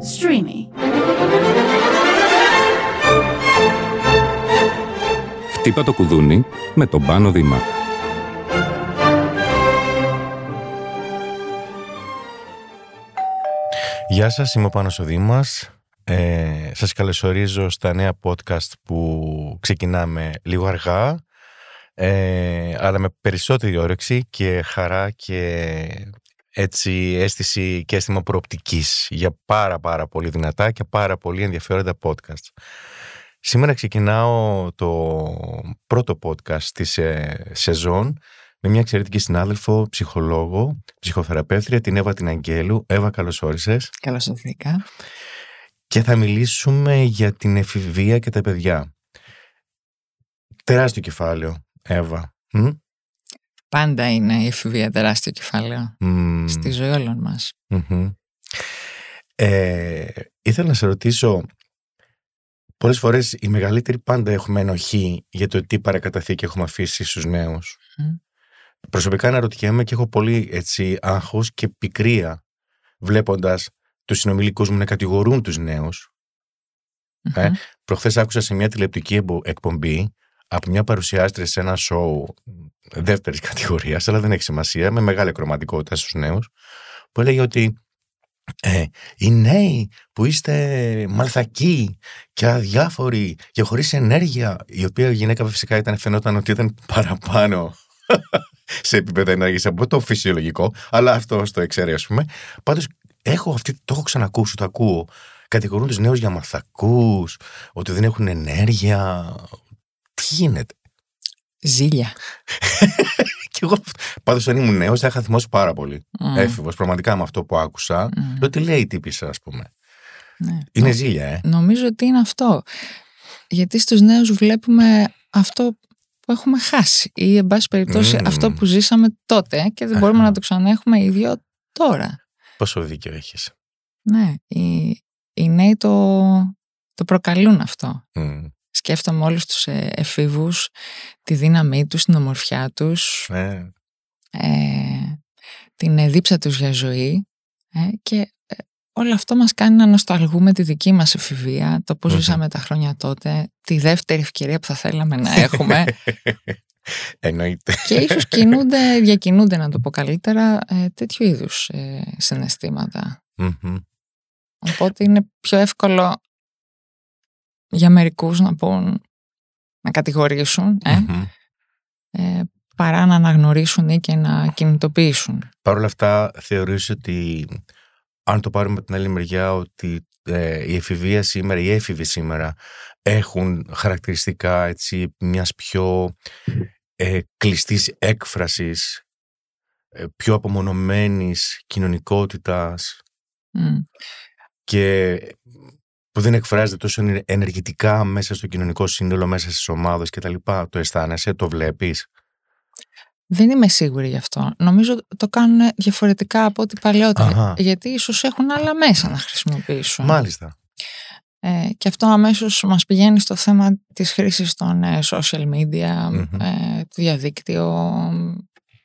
Streamy. Χτύπα το κουδούνι με τον Πάνο Δήμα. Γεια σας, είμαι ο Πάνος ο Δήμας. Ε, σας καλωσορίζω στα νέα podcast που ξεκινάμε λίγο αργά ε, αλλά με περισσότερη όρεξη και χαρά και έτσι αίσθηση και αίσθημα προοπτικής για πάρα πάρα πολύ δυνατά και πάρα πολύ ενδιαφέροντα podcast. Σήμερα ξεκινάω το πρώτο podcast της ε, σεζόν με μια εξαιρετική συνάδελφο, ψυχολόγο, ψυχοθεραπεύτρια, την Εύα την Αγγέλου. Εύα, καλώς όρισες. Καλώς ήρθα. Και θα μιλήσουμε για την εφηβεία και τα παιδιά. Τεράστιο κεφάλαιο, Εύα. Πάντα είναι η εφηβεία τεράστιο κεφάλαιο στη ζωή όλων μας. Ε, ήθελα να σε ρωτήσω, πολλές φορές οι μεγαλύτεροι πάντα έχουμε ενοχή για το τι παρακαταθήκη έχουμε αφήσει στους νέους. Προσωπικά αναρωτιέμαι και έχω πολύ έτσι άγχος και πικρία βλέποντας τους συνομιλικούς μου να κατηγορούν τους νεους Ε, προχθές άκουσα σε μια τηλεπτική εκπομπή από μια παρουσιάστρια σε ένα σοου δεύτερης κατηγορίας, αλλά δεν έχει σημασία, με μεγάλη κροματικότητα στους νέους, που έλεγε ότι ε, οι νέοι που είστε μαλθακοί και αδιάφοροι και χωρίς ενέργεια, η οποία η γυναίκα φυσικά ήταν φαινόταν ότι ήταν παραπάνω σε επίπεδο ενέργειας από το φυσιολογικό, αλλά αυτό το εξαίρει, ας πούμε. Πάντως, έχω αυτή, το έχω ξανακούσει, το ακούω. Κατηγορούν τους νέους για μαθακού, ότι δεν έχουν ενέργεια, τι γίνεται; Ζήλια. και εγώ, πάντως, αν ήμουν νέος, θα είχα θυμώσει πάρα πολύ. Mm. Έφηβος, πραγματικά με αυτό που άκουσα. Mm. Λέω τι λέει η τύπησα, ας πούμε. Ναι. Είναι ζήλια, ε. Νομίζω ότι είναι αυτό. Γιατί στους νέους βλέπουμε αυτό που έχουμε χάσει ή εν πάση περιπτώσει αυτό που ζήσαμε τότε και δεν μπορούμε να το ξαναέχουμε ίδιο τώρα. Πόσο δίκιο έχεις. Ναι, οι, οι νέοι το, το προκαλούν αυτό. Σκέφτομαι όλους τους ε, εφήβους, τη δύναμή τους, την ομορφιά τους, ναι. ε, την δίψα τους για ζωή ε, και ε, όλο αυτό μας κάνει να νοσταλγούμε τη δική μας εφηβεία, το πώς ζήσαμε τα χρόνια τότε, τη δεύτερη ευκαιρία που θα θέλαμε να έχουμε. Εννοείται. Και ίσως κινούνται, διακινούνται, να το πω καλύτερα, τέτοιου είδους συναισθηματα Οπότε είναι πιο εύκολο για μερικούς να πούν να κατηγορήσουν ε, ε, παρά να αναγνωρίσουν ή και να κινητοποιήσουν. Παρ' όλα αυτά θεωρείς ότι αν το πάρουμε από την άλλη μεριά ότι ε, η εφηβεία σήμερα, οι έφηβοι σήμερα έχουν χαρακτηριστικά έτσι, μιας πιο ε, κλειστής έκφρασης, ε, πιο απομονωμένης κοινωνικότητας και που δεν εκφράζεται τόσο ενεργητικά μέσα στο κοινωνικό σύνολο, μέσα στις ομάδες και τα λοιπά, το αισθάνεσαι, το βλέπεις; Δεν είμαι σίγουρη γι' αυτό. Νομίζω το κάνουν διαφορετικά από ό,τι παλαιότερα. Γιατί ίσως έχουν άλλα μέσα να χρησιμοποιήσουν. Μάλιστα. Ε, και αυτό αμέσως μας πηγαίνει στο θέμα της χρήσης των ε, social media, ε, το διαδίκτυο,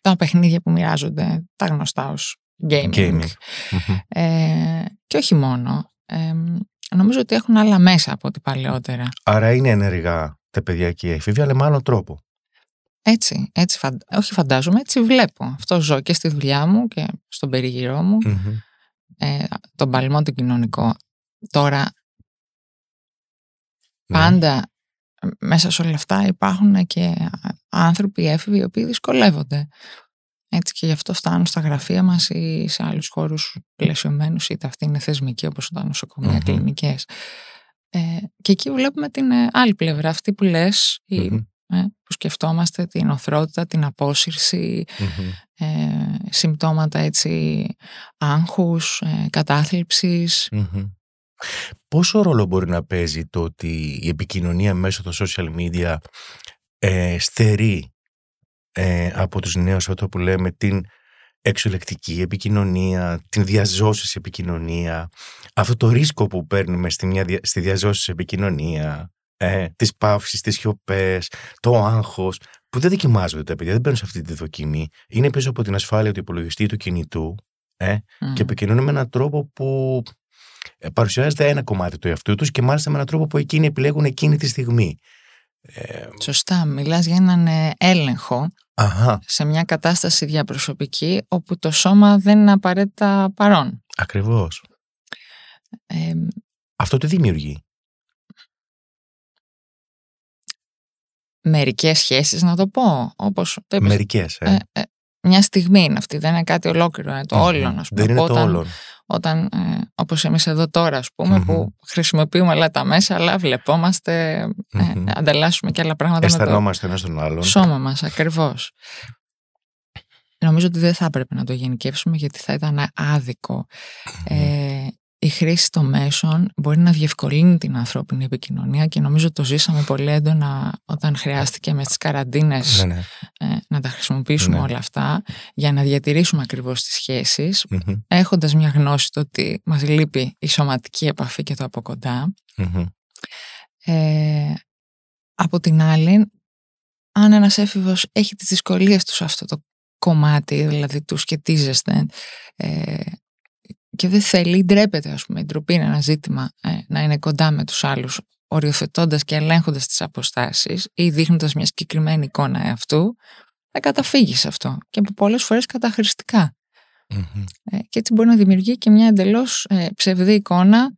τα παιχνίδια που μοιράζονται, τα γνωστά ως gaming. Ε, και όχι μόνο νομίζω ότι έχουν άλλα μέσα από ό,τι παλαιότερα. Άρα είναι ενεργά τα παιδιά και οι εφήβοι, αλλά με άλλο τρόπο. Έτσι, έτσι όχι φαντάζομαι, έτσι βλέπω. Αυτό ζω και στη δουλειά μου και στον περιγυρό μου. Ε, τον παλμό του κοινωνικό. Τώρα, ναι. πάντα μέσα σε όλα αυτά υπάρχουν και άνθρωποι έφηβοι οι οποίοι δυσκολεύονται. Έτσι και γι' αυτό φτάνουν στα γραφεία μας ή σε άλλους χώρους πλαισιωμένους, είτε αυτοί είναι θεσμικοί όπως τα νοσοκομεία, mm-hmm. κλινικές. Ε, και εκεί βλέπουμε την ε, άλλη πλευρά, αυτή που λες, η, ε, που σκεφτόμαστε την οθρότητα, την απόσυρση, ε, συμπτώματα έτσι άγχους, ε, κατάθλιψης. Πόσο ρόλο μπορεί να παίζει το ότι η επικοινωνία μέσω των social media ε, στερεί ε, από τους νέους αυτό που λέμε την εξολεκτική επικοινωνία, την διαζώσεις επικοινωνία, αυτό το ρίσκο που παίρνουμε στη, μια, στη διαζώσεις επικοινωνία, ε, τις παύσεις, τις σιωπές, το άγχος, που δεν δοκιμάζονται τα παιδιά, δεν παίρνουν σε αυτή τη δοκιμή. Είναι πίσω από την ασφάλεια του υπολογιστή του κινητού ε, και επικοινωνούν με έναν τρόπο που ε, παρουσιάζεται ένα κομμάτι του εαυτού τους και μάλιστα με έναν τρόπο που εκείνοι επιλέγουν εκείνη τη στιγμή. Ε, Σωστά, μιλάς για έναν ε, έλεγχο Αχα. σε μια κατάσταση διαπροσωπική όπου το σώμα δεν είναι απαραίτητα παρόν. Ακριβώς. Ε, Αυτό τι δημιουργεί; μερικές σχέσεις να το πω, όπως το είπες, Μερικές. Ε. ε, ε, μια στιγμή είναι αυτή, δεν είναι κάτι ολόκληρο, είναι το Μμμ. όλον, ας πούμε. Δεν είναι το Όταν- όλον. όταν, ε, όπως εμείς εδώ τώρα, ας πούμε, Μμμ. που χρησιμοποιούμε όλα τα μέσα, αλλά βλεπόμαστε, ε, Μμμ. ανταλλάσσουμε και άλλα πράγματα με το Αισθανόμαστε ένα τον άλλον. σώμα μας, ακριβώς. Νομίζω ότι δεν θα έπρεπε να το γενικεύσουμε γιατί θα ήταν άδικο. Ε, η χρήση των μέσων μπορεί να διευκολύνει την ανθρώπινη επικοινωνία και νομίζω το ζήσαμε πολύ έντονα όταν χρειάστηκε μες στις καραντίνες Ναι, ναι. ε, να τα χρησιμοποιήσουμε Ναι. όλα αυτά για να διατηρήσουμε ακριβώς τις σχέσεις Μμμ. έχοντας μια γνώση το ότι μας λείπει η σωματική επαφή και το από κοντά. Μμμ. Ε, από την άλλη, αν ένας έφηβος έχει τις δυσκολίες του σε αυτό το κομμάτι, δηλαδή του σχετίζεστε ε, και δεν θέλει, ντρέπεται ας πούμε, η ντροπή είναι ένα ζήτημα ε, να είναι κοντά με τους άλλους οριοθετώντας και ελέγχοντας τις αποστάσεις ή δείχνοντας μια συγκεκριμένη εικόνα εαυτού, θα καταφύγει σε αυτό και πολλές φορές καταχρηστικά. Μμμ. Ε, και έτσι μπορεί να δημιουργεί και μια εντελώς ε, ψευδή εικόνα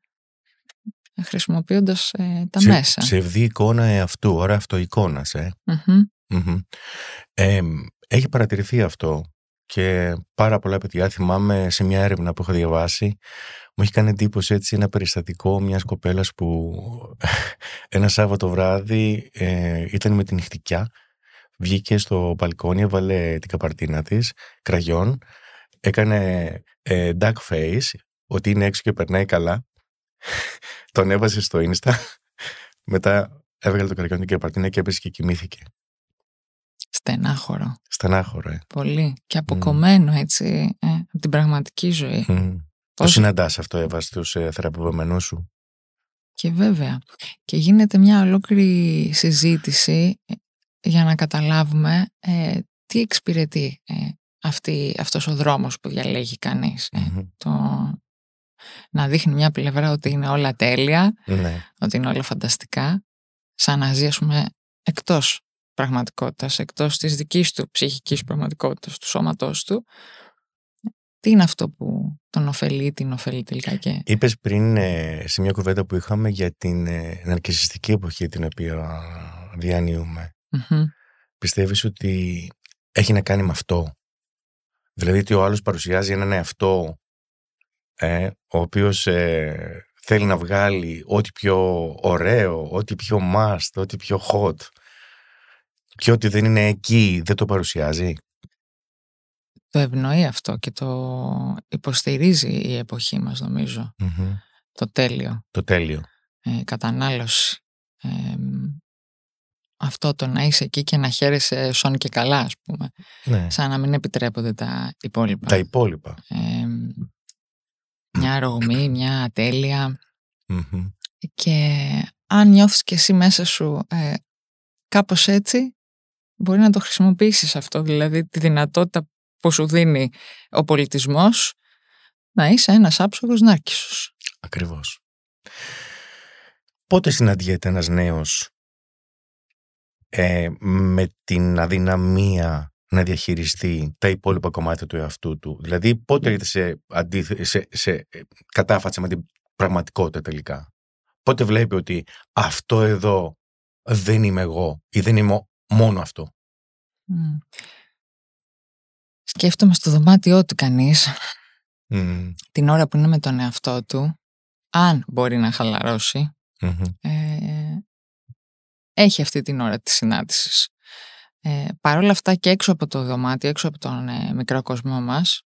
ε, χρησιμοποιώντας ε, τα Ψε- μέσα. Ψευδή εικόνα εαυτού, ώρα αυτοεικόνας, ε. Μμμ. Μμμ. Ε, έχει παρατηρηθεί αυτό και πάρα πολλά παιδιά. Θυμάμαι σε μια έρευνα που έχω διαβάσει μου έχει κάνει εντύπωση έτσι ένα περιστατικό μιας κοπέλας που ένα Σάββατο βράδυ ε, ήταν με την νυχτικιά βγήκε στο μπαλκόνι, έβαλε την καπαρτίνα της κραγιόν έκανε ε, duck face ότι είναι έξω και περνάει καλά. Τον έβαζε στο insta μετά έβγαλε το κραγιόν την καπαρτίνα και έπεσε και κοιμήθηκε Στενάχωρο. Στενάχωρο, ε. Πολύ. Και αποκομμένο έτσι ε, από την πραγματική ζωή. Μμ. Το Πώς- συναντάς αυτό, Εύα, στους ε, θεραπευόμενούς σου; Και βέβαια. Και γίνεται μια ολόκληρη συζήτηση ε, για να καταλάβουμε ε, τι εξυπηρετεί ε, αυτή, αυτός ο δρόμος που διαλέγει κανείς. Ε, Μμμ. το να δείχνει μια πλευρά ότι είναι όλα τέλεια, Ναι. ότι είναι όλα φανταστικά, σαν να ζει, ας πούμε, εκτός πραγματικότητας, εκτός της δικής του ψυχικής πραγματικότητας, του σώματός του. Τι είναι αυτό που τον ωφελεί, την ωφελεί τελικά και... Είπες πριν ε, σε μια κουβέντα που είχαμε για την ε, ναρκισιστική εποχή την οποία διανύουμε. Μμμ. Πιστεύεις ότι έχει να κάνει με αυτό; Δηλαδή ότι ο άλλος παρουσιάζει έναν εαυτό ε, ο οποίος ε, θέλει να βγάλει ό,τι πιο ωραίο, ό,τι πιο must, ό,τι πιο hot και ότι δεν είναι εκεί δεν το παρουσιάζει; Το ευνοεί αυτό και το υποστηρίζει η εποχή μας νομίζω. Μμμ. Το τέλειο, Το τέλειο. ε, κατανάλωση. Ε, αυτό το να είσαι εκεί και να χαίρεσαι σόν και καλά ας πούμε. Ναι. Σαν να μην επιτρέπονται τα υπόλοιπα. Τα υπόλοιπα. Ε, μια ρογμή, μια ατέλεια Μμμ. και αν νιώθεις και εσύ μέσα σου ε, κάπως έτσι μπορεί να το χρησιμοποιήσεις αυτό δηλαδή τη δυνατότητα που σου δίνει ο πολιτισμός να είσαι ένας άψογος νάρκισσος. Ακριβώς. Πότε συναντιέται ένας νέος ε, με την αδυναμία να διαχειριστεί τα υπόλοιπα κομμάτια του εαυτού του; Δηλαδή πότε έρχεται σε, αντίθε- σε, σε ε, κατάφατσα με την πραγματικότητα τελικά; Πότε βλέπει ότι αυτό εδώ δεν είμαι εγώ ή δεν είμαι μόνο αυτό. Μμ. Σκέφτομαι στο δωμάτιό του κανείς Μμμ, την ώρα που είναι με τον εαυτό του αν μπορεί να χαλαρώσει μμμ, ε, έχει αυτή την ώρα της συνάντησης. Ε, Παρ' όλα αυτά και έξω από το δωμάτιο, έξω από τον ε, μικρό κόσμο μας,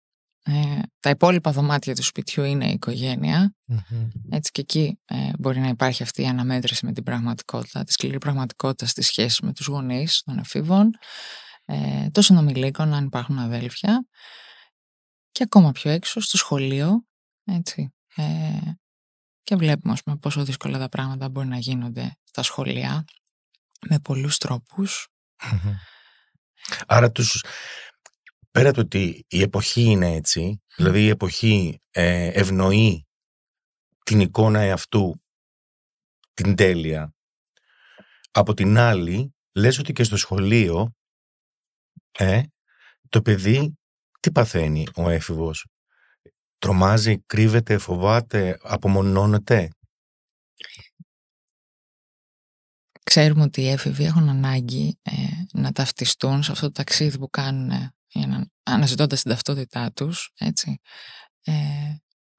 ε, τα υπόλοιπα δωμάτια του σπιτιού είναι η οικογένεια. μμμ. Έτσι και εκεί ε, μπορεί να υπάρχει αυτή η αναμέτρηση με την πραγματικότητα, τη σκληρή πραγματικότητα στη σχέση με τους γονείς των εφήβων, ε, των συνομιλίκων, αν υπάρχουν αδέλφια, και ακόμα πιο έξω στο σχολείο, έτσι. Ε, και βλέπουμε, ας πούμε, πόσο δύσκολα τα πράγματα μπορεί να γίνονται στα σχολεία, με πολλούς τρόπους. Μμμ. Άρα τους, πέρα του ότι η εποχή είναι έτσι, δηλαδή η εποχή ε, ευνοεί την εικόνα εαυτού την τέλεια. Από την άλλη, λες ότι και στο σχολείο ε, το παιδί τι παθαίνει ο έφηβος; Τρομάζει, κρύβεται, φοβάται, απομονώνεται; Ξέρουμε ότι οι έφηβοι έχουν ανάγκη ε, να ταυτιστούν σε αυτό το ταξίδι που κάνουν για να, αναζητώντας την ταυτότητά τους, έτσι. Ε,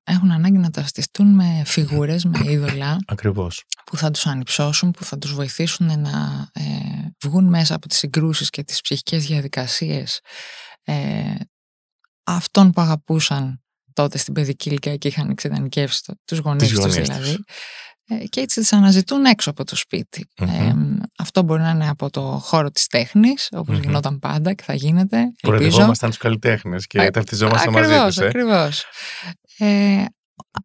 έχουν ανάγκη να ταυτιστούν με φιγούρες, με είδωλα. Ακριβώς. Που θα τους ανυψώσουν, που θα τους βοηθήσουν να ε, βγουν μέσα από τις συγκρούσεις και τις ψυχικές διαδικασίες ε, αυτών που αγαπούσαν τότε στην παιδική ηλικία και είχαν εξειδανικεύσει τους γονείς τους δηλαδή. Ε, και έτσι τις αναζητούν έξω από το σπιτι Ε, αυτό μπορεί να είναι από το χώρο της τέχνης, όπως mm-hmm. γινόταν πάντα και θα γίνεται. Προεδρευόμασταν τους καλλιτέχνες και ταυτιζόμασταν μαζί τους. Ε. Ακριβώς, ε,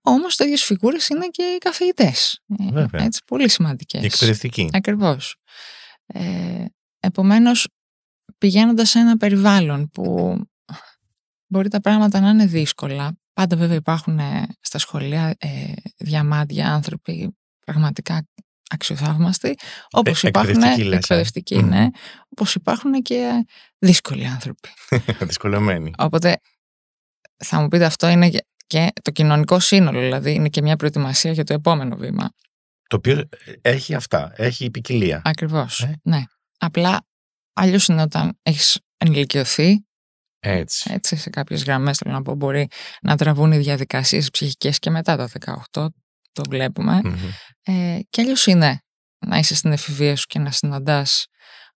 όμως τέτοιες φιγούρες είναι και οι καφεϊτές. Ε, έτσι, πολύ σημαντικές. Οι εκπαιδευτικοί. Ακριβώς. Ε, επομένως, πηγαίνοντας σε ένα περιβάλλον που μπορεί τα πράγματα να είναι δύσκολα, Πάντα βέβαια υπάρχουν ε, στα σχολεία ε, διαμάντια άνθρωποι πραγματικά αξιοθαύμαστοι, όπως ε, υπάρχουν εκπαιδευτικοί, ε. ναι, όπως υπάρχουν και δύσκολοι άνθρωποι. Δυσκολεμένοι. Οπότε θα μου πείτε αυτό είναι και το κοινωνικό σύνολο, δηλαδή είναι και μια προετοιμασία για το επόμενο βήμα. Το οποίο έχει αυτά, έχει ποικιλία. Ακριβώς, ναι. Απλά αλλιώς είναι όταν έχεις ενηλικιωθεί έτσι. Έτσι, σε κάποιες γραμμές θέλω να πω μπορεί να τραβούν οι διαδικασίες ψυχικές και μετά τα 18, το βλέπουμε. Ε, και αλλιώς είναι να είσαι στην εφηβεία σου και να συναντάς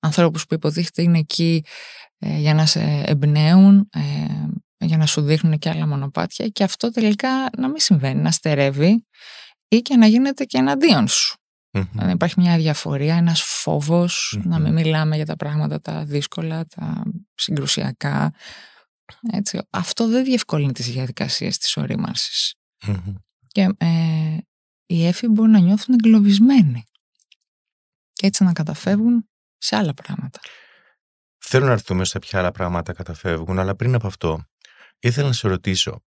ανθρώπους που υποδείχται είναι εκεί ε, για να σε εμπνέουν, ε, για να σου δείχνουν και άλλα μονοπάτια και αυτό τελικά να μην συμβαίνει, να στερεύει ή και να γίνεται και εναντίον σου. Να υπάρχει μια διαφορία, ένας να μην μιλάμε για τα πράγματα τα δύσκολα, τα συγκρουσιακά. Έτσι. Αυτό δεν διευκολύνει τις διαδικασίες της ορίμανσης. Και ε, οι έφοι μπορούν να νιώθουν εγκλωβισμένοι και έτσι να καταφεύγουν σε άλλα πράγματα. Θέλω να έρθουμε σε ποια άλλα πράγματα καταφεύγουν, αλλά πριν από αυτό ήθελα να σε ρωτήσω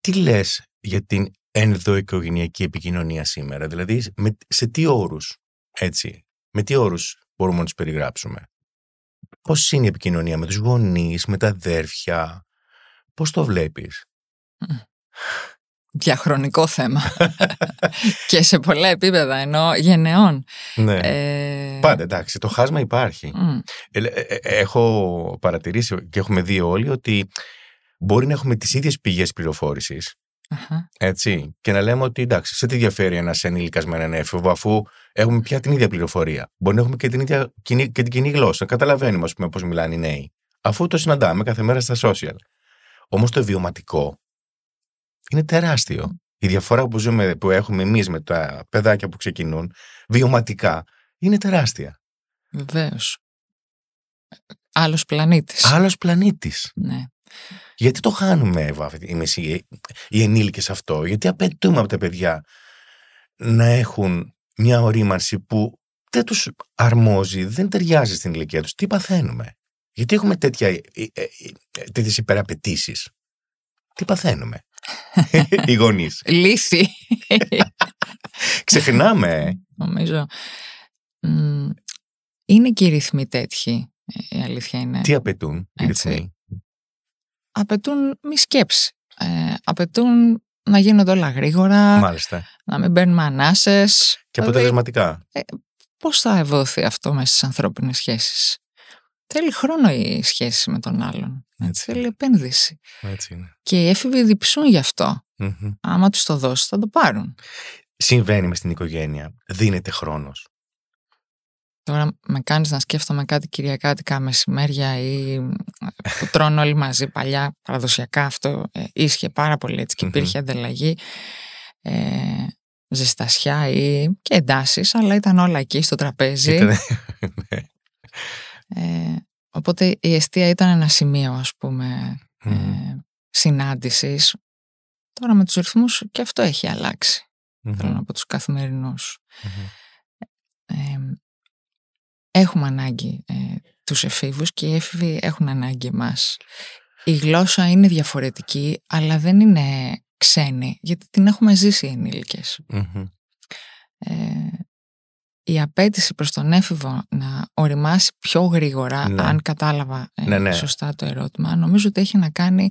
τι λες για την ενδοοικογενειακή επικοινωνία σήμερα. Δηλαδή, με, σε τι όρους, έτσι, με τι όρους μπορούμε να τους περιγράψουμε; Πώς είναι η επικοινωνία με τους γονείς, με τα αδέρφια, πώς το βλέπεις; Διαχρονικό θέμα. και σε πολλά επίπεδα, ενώ γενεών. Ναι. Ε... Πάντα, εντάξει, το χάσμα υπάρχει. Ε, ε, ε, έχω παρατηρήσει και έχουμε δει όλοι ότι μπορεί να έχουμε τις ίδιες πηγές πληροφόρησης, έτσι. Και να λέμε ότι εντάξει, σε τι διαφέρει ένας ενήλικας με έναν έφηβο, αφού έχουμε πια την ίδια πληροφορία. Μπορεί να έχουμε και την, ίδια, και την κοινή γλώσσα. Καταλαβαίνουμε, ας πούμε, πώς μιλάνε οι νέοι. Αφού το συναντάμε κάθε μέρα στα social. Όμως το βιωματικό είναι τεράστιο. Η διαφορά που, ζούμε, που έχουμε εμείς με τα παιδάκια που ξεκινούν, βιωματικά, είναι τεράστια. Βεβαίως. Άλλος πλανήτης. Άλλος πλανήτης. Ναι. Γιατί το χάνουμε, Εύα, εμείς οι, οι ενήλικες αυτό, γιατί απαιτούμε από τα παιδιά να έχουν μια ορίμανση που δεν τους αρμόζει, δεν ταιριάζει στην ηλικία τους; Τι παθαίνουμε; Γιατί έχουμε τέτοια, ε, ε, ε, τέτοιες υπεραπαιτήσεις; Τι παθαίνουμε; οι γονείς. Λύση. Ξεχνάμε. Νομίζω. Είναι και οι ρυθμοί τέτοιοι. Η αλήθεια είναι. Τι απαιτούν οι ρυθμοί; Απαιτούν μη σκέψη. Ε, απαιτούν να γίνονται όλα γρήγορα, Μάλιστα. να μην παίρνουμε ανάσες. Και δηλαδή, αποτελεσματικά. Ε, πώς θα ευωθεί αυτό μέσα στις ανθρώπινες σχέσεις; Θέλει χρόνο η σχέση με τον άλλον. Έτσι. Θέλει επένδυση. Έτσι είναι. Και οι έφηβοι διψούν γι' αυτό. Mm-hmm. Άμα τους το δώσει θα το πάρουν. Συμβαίνει με στην οικογένεια. Δίνεται χρόνος. Τώρα με κάνεις να σκέφτομαι κάτι κυριακάτικα μεσημέρια ή που τρώνε όλοι μαζί παλιά παραδοσιακά αυτό ε, ίσχυε πάρα πολύ έτσι και υπήρχε ανταλλαγή ε, ζεστασιά ή και εντάσεις, αλλά ήταν όλα εκεί στο τραπέζι. Ναι. ε, οπότε η αιστεία ήταν ένα σημείο ας πούμε ε, συνάντησης. Τώρα με τους ρυθμούς και αυτό έχει αλλάξει mm-hmm. θέλω να πω τους καθημερινούς έχουμε ανάγκη ε, τους εφήβους και οι έφηβοι έχουν ανάγκη εμάς. Η γλώσσα είναι διαφορετική, αλλά δεν είναι ξένη, γιατί την έχουμε ζήσει οι ενηλικες Ε, η απέτηση προς τον έφηβο να οριμάσει πιο γρήγορα, Ναι. αν κατάλαβα ε, Ναι, ναι. σωστά το ερώτημα, νομίζω ότι έχει να κάνει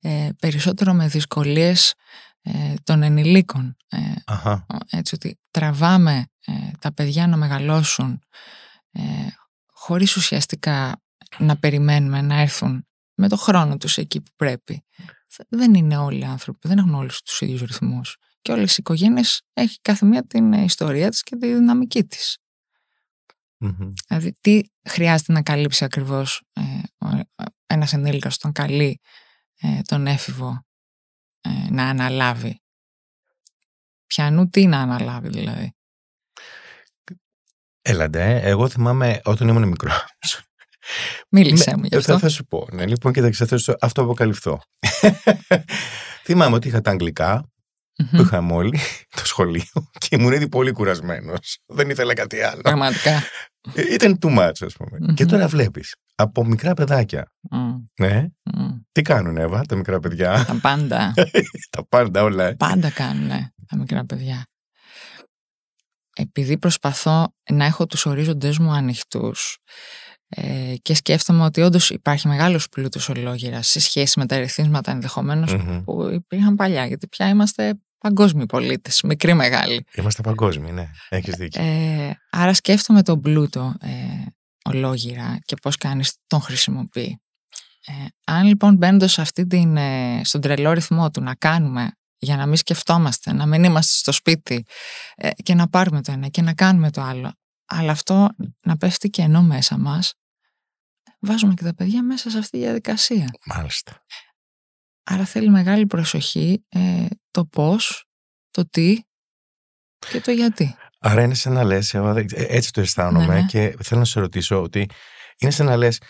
ε, περισσότερο με δυσκολίες ε, των ενηλίκων. Ε, Αχα. έτσι ότι τραβάμε ε, τα παιδιά να μεγαλώσουν ε, χωρίς ουσιαστικά να περιμένουμε να έρθουν με το χρόνο τους εκεί που πρέπει. Δεν είναι όλοι οι άνθρωποι, δεν έχουν όλους τους ίδιους ρυθμούς. Και όλες οι οικογένειες έχει κάθε μία την ε, ιστορία της και τη δυναμική της. Μμμ. Δηλαδή τι χρειάζεται να καλύψει ακριβώς ε, ο- ένας ενήλικας τον καλεί ε, τον έφηβο ε, να αναλάβει; Πιανού τι να αναλάβει δηλαδή; Έλαντε, ε. εγώ θυμάμαι όταν ήμουν μικρό. Μίλησέ Ναι, μου γι' θα, αυτό. θα σου πω. Ναι, λοιπόν, κοίταξε, θα σου αυτό αποκαλυφθώ. θυμάμαι ότι είχα τα αγγλικά που Μμμ. είχαμε όλοι το σχολείο και ήμουν ήδη πολύ κουρασμένος. Δεν ήθελα κάτι άλλο. Πραγματικά. Ε, Ήταν too much, ας πούμε. Μμμ. Και τώρα βλέπεις από μικρά παιδάκια. Μμ, Ναι, μμ. τι κάνουν, Εύα, τα μικρά παιδιά; Τα πάντα. τα πάντα όλα. ε. πάντα κάνουν τα μικρά παιδιά. Επειδή προσπαθώ να έχω τους ορίζοντες μου ανοιχτούς ε, και σκέφτομαι ότι όντως υπάρχει μεγάλος πλούτος ολόγυρας σε σχέση με τα ερεθίσματα ενδεχομένως Μμμ. που υπήρχαν παλιά, γιατί πια είμαστε παγκόσμιοι πολίτες, μικροί μεγάλοι. Είμαστε παγκόσμιοι, ναι. Έχεις δίκιο. Ε, άρα σκέφτομαι τον πλούτο ε, ολόγυρα και πώς κάνεις τον χρησιμοποιεί. Ε, αν λοιπόν μπαίνοντας αυτή την, ε, στον τρελό ρυθμό του να κάνουμε για να μην σκεφτόμαστε, να μην είμαστε στο σπίτι ε, και να πάρουμε το ένα και να κάνουμε το άλλο, αλλά αυτό να πέφτει και ενώ μέσα μας, βάζουμε και τα παιδιά μέσα σε αυτή τη διαδικασία. Μάλιστα. Άρα θέλει μεγάλη προσοχή ε, το πώς, το τι και το γιατί. Άρα είναι σαν να λες, έτσι το αισθάνομαι Ναι, ναι. και θέλω να σε ρωτήσω ότι είναι σαν να λες,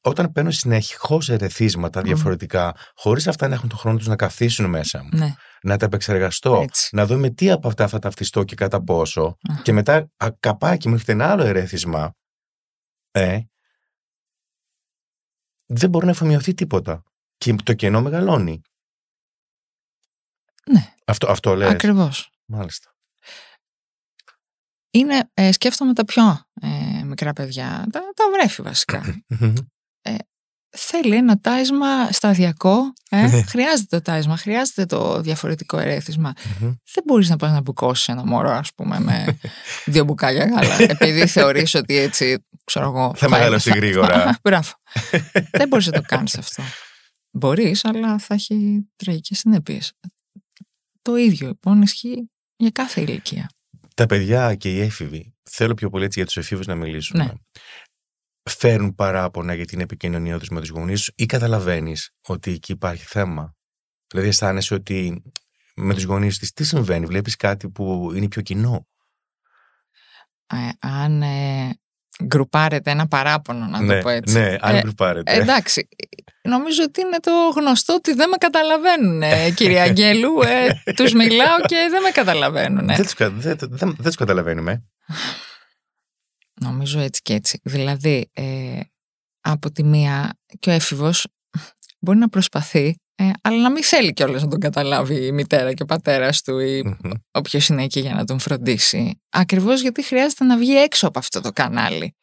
όταν παίρνω συνεχώς ερεθίσματα Μμμ. διαφορετικά, χωρίς αυτά να έχουν τον χρόνο τους να καθίσουν μέσα μου, Ναι, να τα επεξεργαστώ, έτσι. να δω με τι από αυτά θα ταυτιστώ και κατά πόσο, Αχα. και μετά α, καπάκι μου έρχεται ένα άλλο ερέθισμα, ε, δεν μπορεί να εφομοιωθεί τίποτα. Και το κενό μεγαλώνει. Ναι, Αυτό, αυτό λες. ακριβώς. Μάλιστα. Είναι, ε, σκέφτομαι τα πιο ε, μικρά παιδιά, τα, τα βρέφη βασικά. Μμμ. Θέλει ένα τάισμα σταδιακό. Ε; Ναι. χρειάζεται το τάισμα, χρειάζεται το διαφορετικό ερέθισμα. Μμμ. Δεν μπορείς να πας να μπουκώσεις ένα μωρό, ας πούμε, με δύο μπουκάλια γάλα. επειδή θεωρείς ότι έτσι, ξέρω εγώ... Θα μεγαλώσει γρήγορα. Μπράβο. Δεν μπορείς να το κάνεις αυτό. Μπορείς, αλλά θα έχει τραγικές συνέπειες. Το ίδιο, λοιπόν, ισχύει για κάθε ηλικία. Τα παιδιά και οι έφηβοι, θέλω πιο πολύ έτσι για τους εφήβους να μιλήσουμε. Ναι. Φέρνουν παράπονα για την επικοινωνία τους με τους γονείς σου ή καταλαβαίνεις ότι εκεί υπάρχει θέμα; Δηλαδή, αισθάνεσαι ότι με τους γονείς της τι συμβαίνει, βλέπεις κάτι που είναι πιο κοινό; Ε, αν ε, γκρουπάρετε ένα παράπονο, να ναι, το πω έτσι. ναι, αν Ε, γκρουπάρετε. Εντάξει, νομίζω ότι είναι το γνωστό ότι δεν με καταλαβαίνουν, ε, κύριε Αγγέλου. Ε, τους μιλάω και δεν με καταλαβαίνουν. δεν, τους, κα- δεν, δεν, δεν τους καταλαβαίνουμε. Νομίζω έτσι και έτσι. Δηλαδή, ε, από τη μία και ο έφηβος μπορεί να προσπαθεί, ε, αλλά να μην θέλει κιόλας να τον καταλάβει η μητέρα και ο πατέρας του ή Μμμ. όποιος είναι εκεί για να τον φροντίσει. Ακριβώς γιατί χρειάζεται να βγει έξω από αυτό το κανάλι.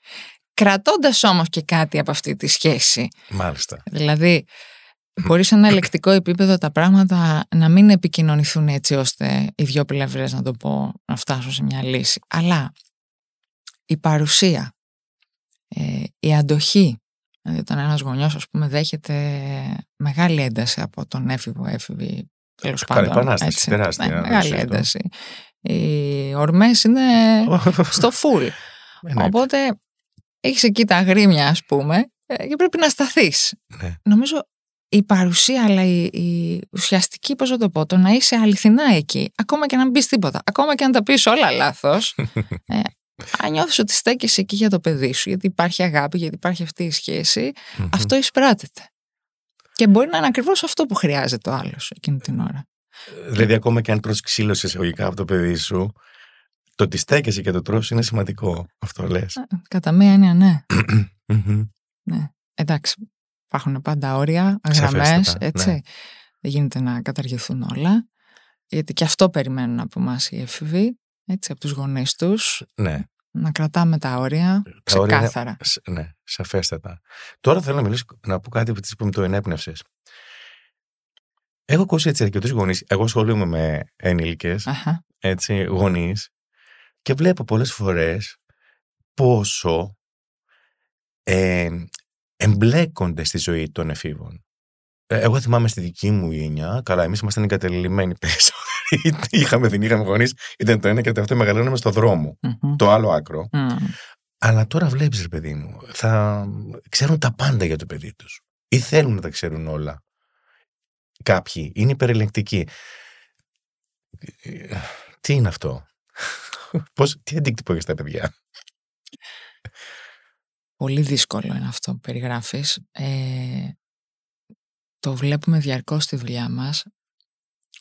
Κρατώντας όμως και κάτι από αυτή τη σχέση. Μάλιστα. Δηλαδή, μπορείς σε ένα ελεκτικό επίπεδο τα πράγματα να μην επικοινωνηθούν έτσι ώστε οι δύο πλευρές να το πω να φτάσουν σε μια λύση. Αλλά η παρουσία, ε, η αντοχή, δηλαδή όταν ένας γονιός ας πούμε δέχεται μεγάλη ένταση από τον έφηβο έφηβη τέλος Καλά, πάντων. επανάσταση, έτσι. τεράστια, Ναι, να το μεγάλη συζητώ. ένταση. Οι ορμές είναι στο full. Ε, ναι, Οπότε έχεις εκεί τα αγρίμια ας πούμε ε, και πρέπει να σταθείς. ναι. Νομίζω η παρουσία αλλά η, η ουσιαστική, πώς να το πω, το να είσαι αληθινά εκεί, ακόμα και να μην πεις τίποτα, ακόμα και να τα πεις όλα λάθος, ε, αν νιώθεις ότι στέκεσαι εκεί για το παιδί σου, γιατί υπάρχει αγάπη, γιατί υπάρχει αυτή η σχέση, Μμμ. αυτό εισπράτεται. Και μπορεί να είναι ακριβώς αυτό που χρειάζεται ο άλλος εκείνη την ώρα. Δηλαδή, ακόμα και αν τρως ξύλο σε εισαγωγικά από το παιδί σου, το ότι στέκεσαι και το τρως είναι σημαντικό. Αυτό λες. Ε, Κατά μία έννοια, ναι. Μμμ. ναι. Εντάξει, υπάρχουν πάντα όρια, γραμμές, Σαφέστατα, έτσι. ναι. δεν γίνεται να καταργηθούν όλα, γιατί και αυτό περιμένουν από εμάς οι έφηβοι, έτσι, από τους γονείς τους. Ναι. Να κρατάμε τα όρια Τα ξεκάθαρα. όρια, σ- ναι, σαφέστατα. Τώρα θέλω να μιλήσω, να πω κάτι που μου το ενέπνευσες. Έχω ακούσει έτσι αρκετού γονείς. Εγώ ασχολούμαι με ενήλικες, Αχα. έτσι, γονείς, και βλέπω πολλές φορές πόσο ε, εμπλέκονται στη ζωή των εφήβων. Ε, Εγώ θυμάμαι στη δική μου γενιά, καλά, εμείς ήμασταν εγκατελειμμένοι περισσότεροι. είχαμε, δεν είχαμε γονείς, ήταν το ένα και το αυτό μεγαλώναμε στο δρόμο. Μμμ. Το άλλο άκρο. Μμ. Αλλά τώρα βλέπεις ρε παιδί μου, θα ξέρουν τα πάντα για το παιδί τους. Ή θέλουν να τα ξέρουν όλα. Κάποιοι είναι υπερελεγκτικοί. Ε, Τι είναι αυτό; Πώς, τι αντίκτυπο έχει στα παιδιά; Πολύ δύσκολο είναι αυτό που περιγράφεις. Ε, το βλέπουμε διαρκώς στη δουλειά μας.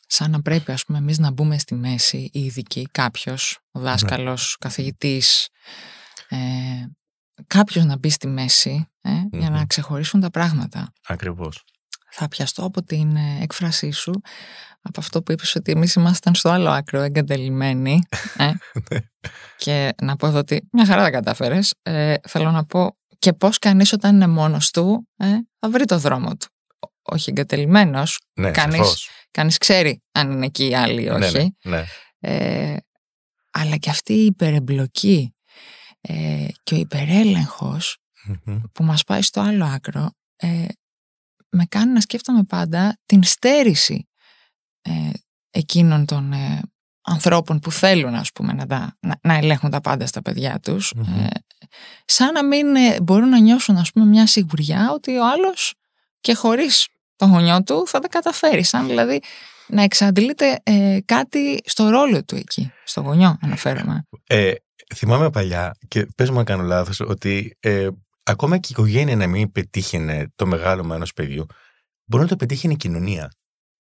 Σαν να πρέπει, ας πούμε, εμείς να μπούμε στη μέση, οι ειδικοί, κάποιος, ο δάσκαλος, ο καθηγητής, ε, κάποιος να μπει στη μέση ε, για να Μμμ. ξεχωρίσουν τα πράγματα. Ακριβώς. Θα πιαστώ από την ε, έκφρασή σου, από αυτό που είπες ότι εμείς ήμασταν στο άλλο άκρο εγκατελειμμένοι. Ε, και να πω εδώ ότι μια χαρά τα κατάφερες. Ε, θέλω να πω και πώς κανείς όταν είναι μόνος του ε, θα βρει το δρόμο του. Ό- Όχι εγκατελειμμένος, Ναι, Κανείς- σαφώς. κανείς ξέρει αν είναι εκεί οι άλλοι ή Ναι, όχι. ναι, ναι. Ε, αλλά και αυτή η υπερεμπλοκή ε, και ο υπερέλεγχος Μμμ. που μας πάει στο άλλο άκρο ε, με κάνει να σκέφτομαι πάντα την στέρηση ε, εκείνων των ε, ανθρώπων που θέλουν ας πούμε, να, τα, να, να ελέγχουν τα πάντα στα παιδιά τους Μμμ. ε, σαν να μην ε, μπορούν να νιώσουν ας πούμε, μια σιγουριά ότι ο άλλος και χωρίς το γονιό του θα τα καταφέρει σαν δηλαδή να εξαντλείται ε, κάτι στο ρόλο του εκεί στο γονιό αναφέρομαι Ε, θυμάμαι παλιά, και πες μου αν κάνω λάθος, ότι ε, ακόμα και η οικογένεια να μην πετύχαινε το μεγάλωμα ενός παιδιού, μπορεί να το πετύχει η κοινωνία.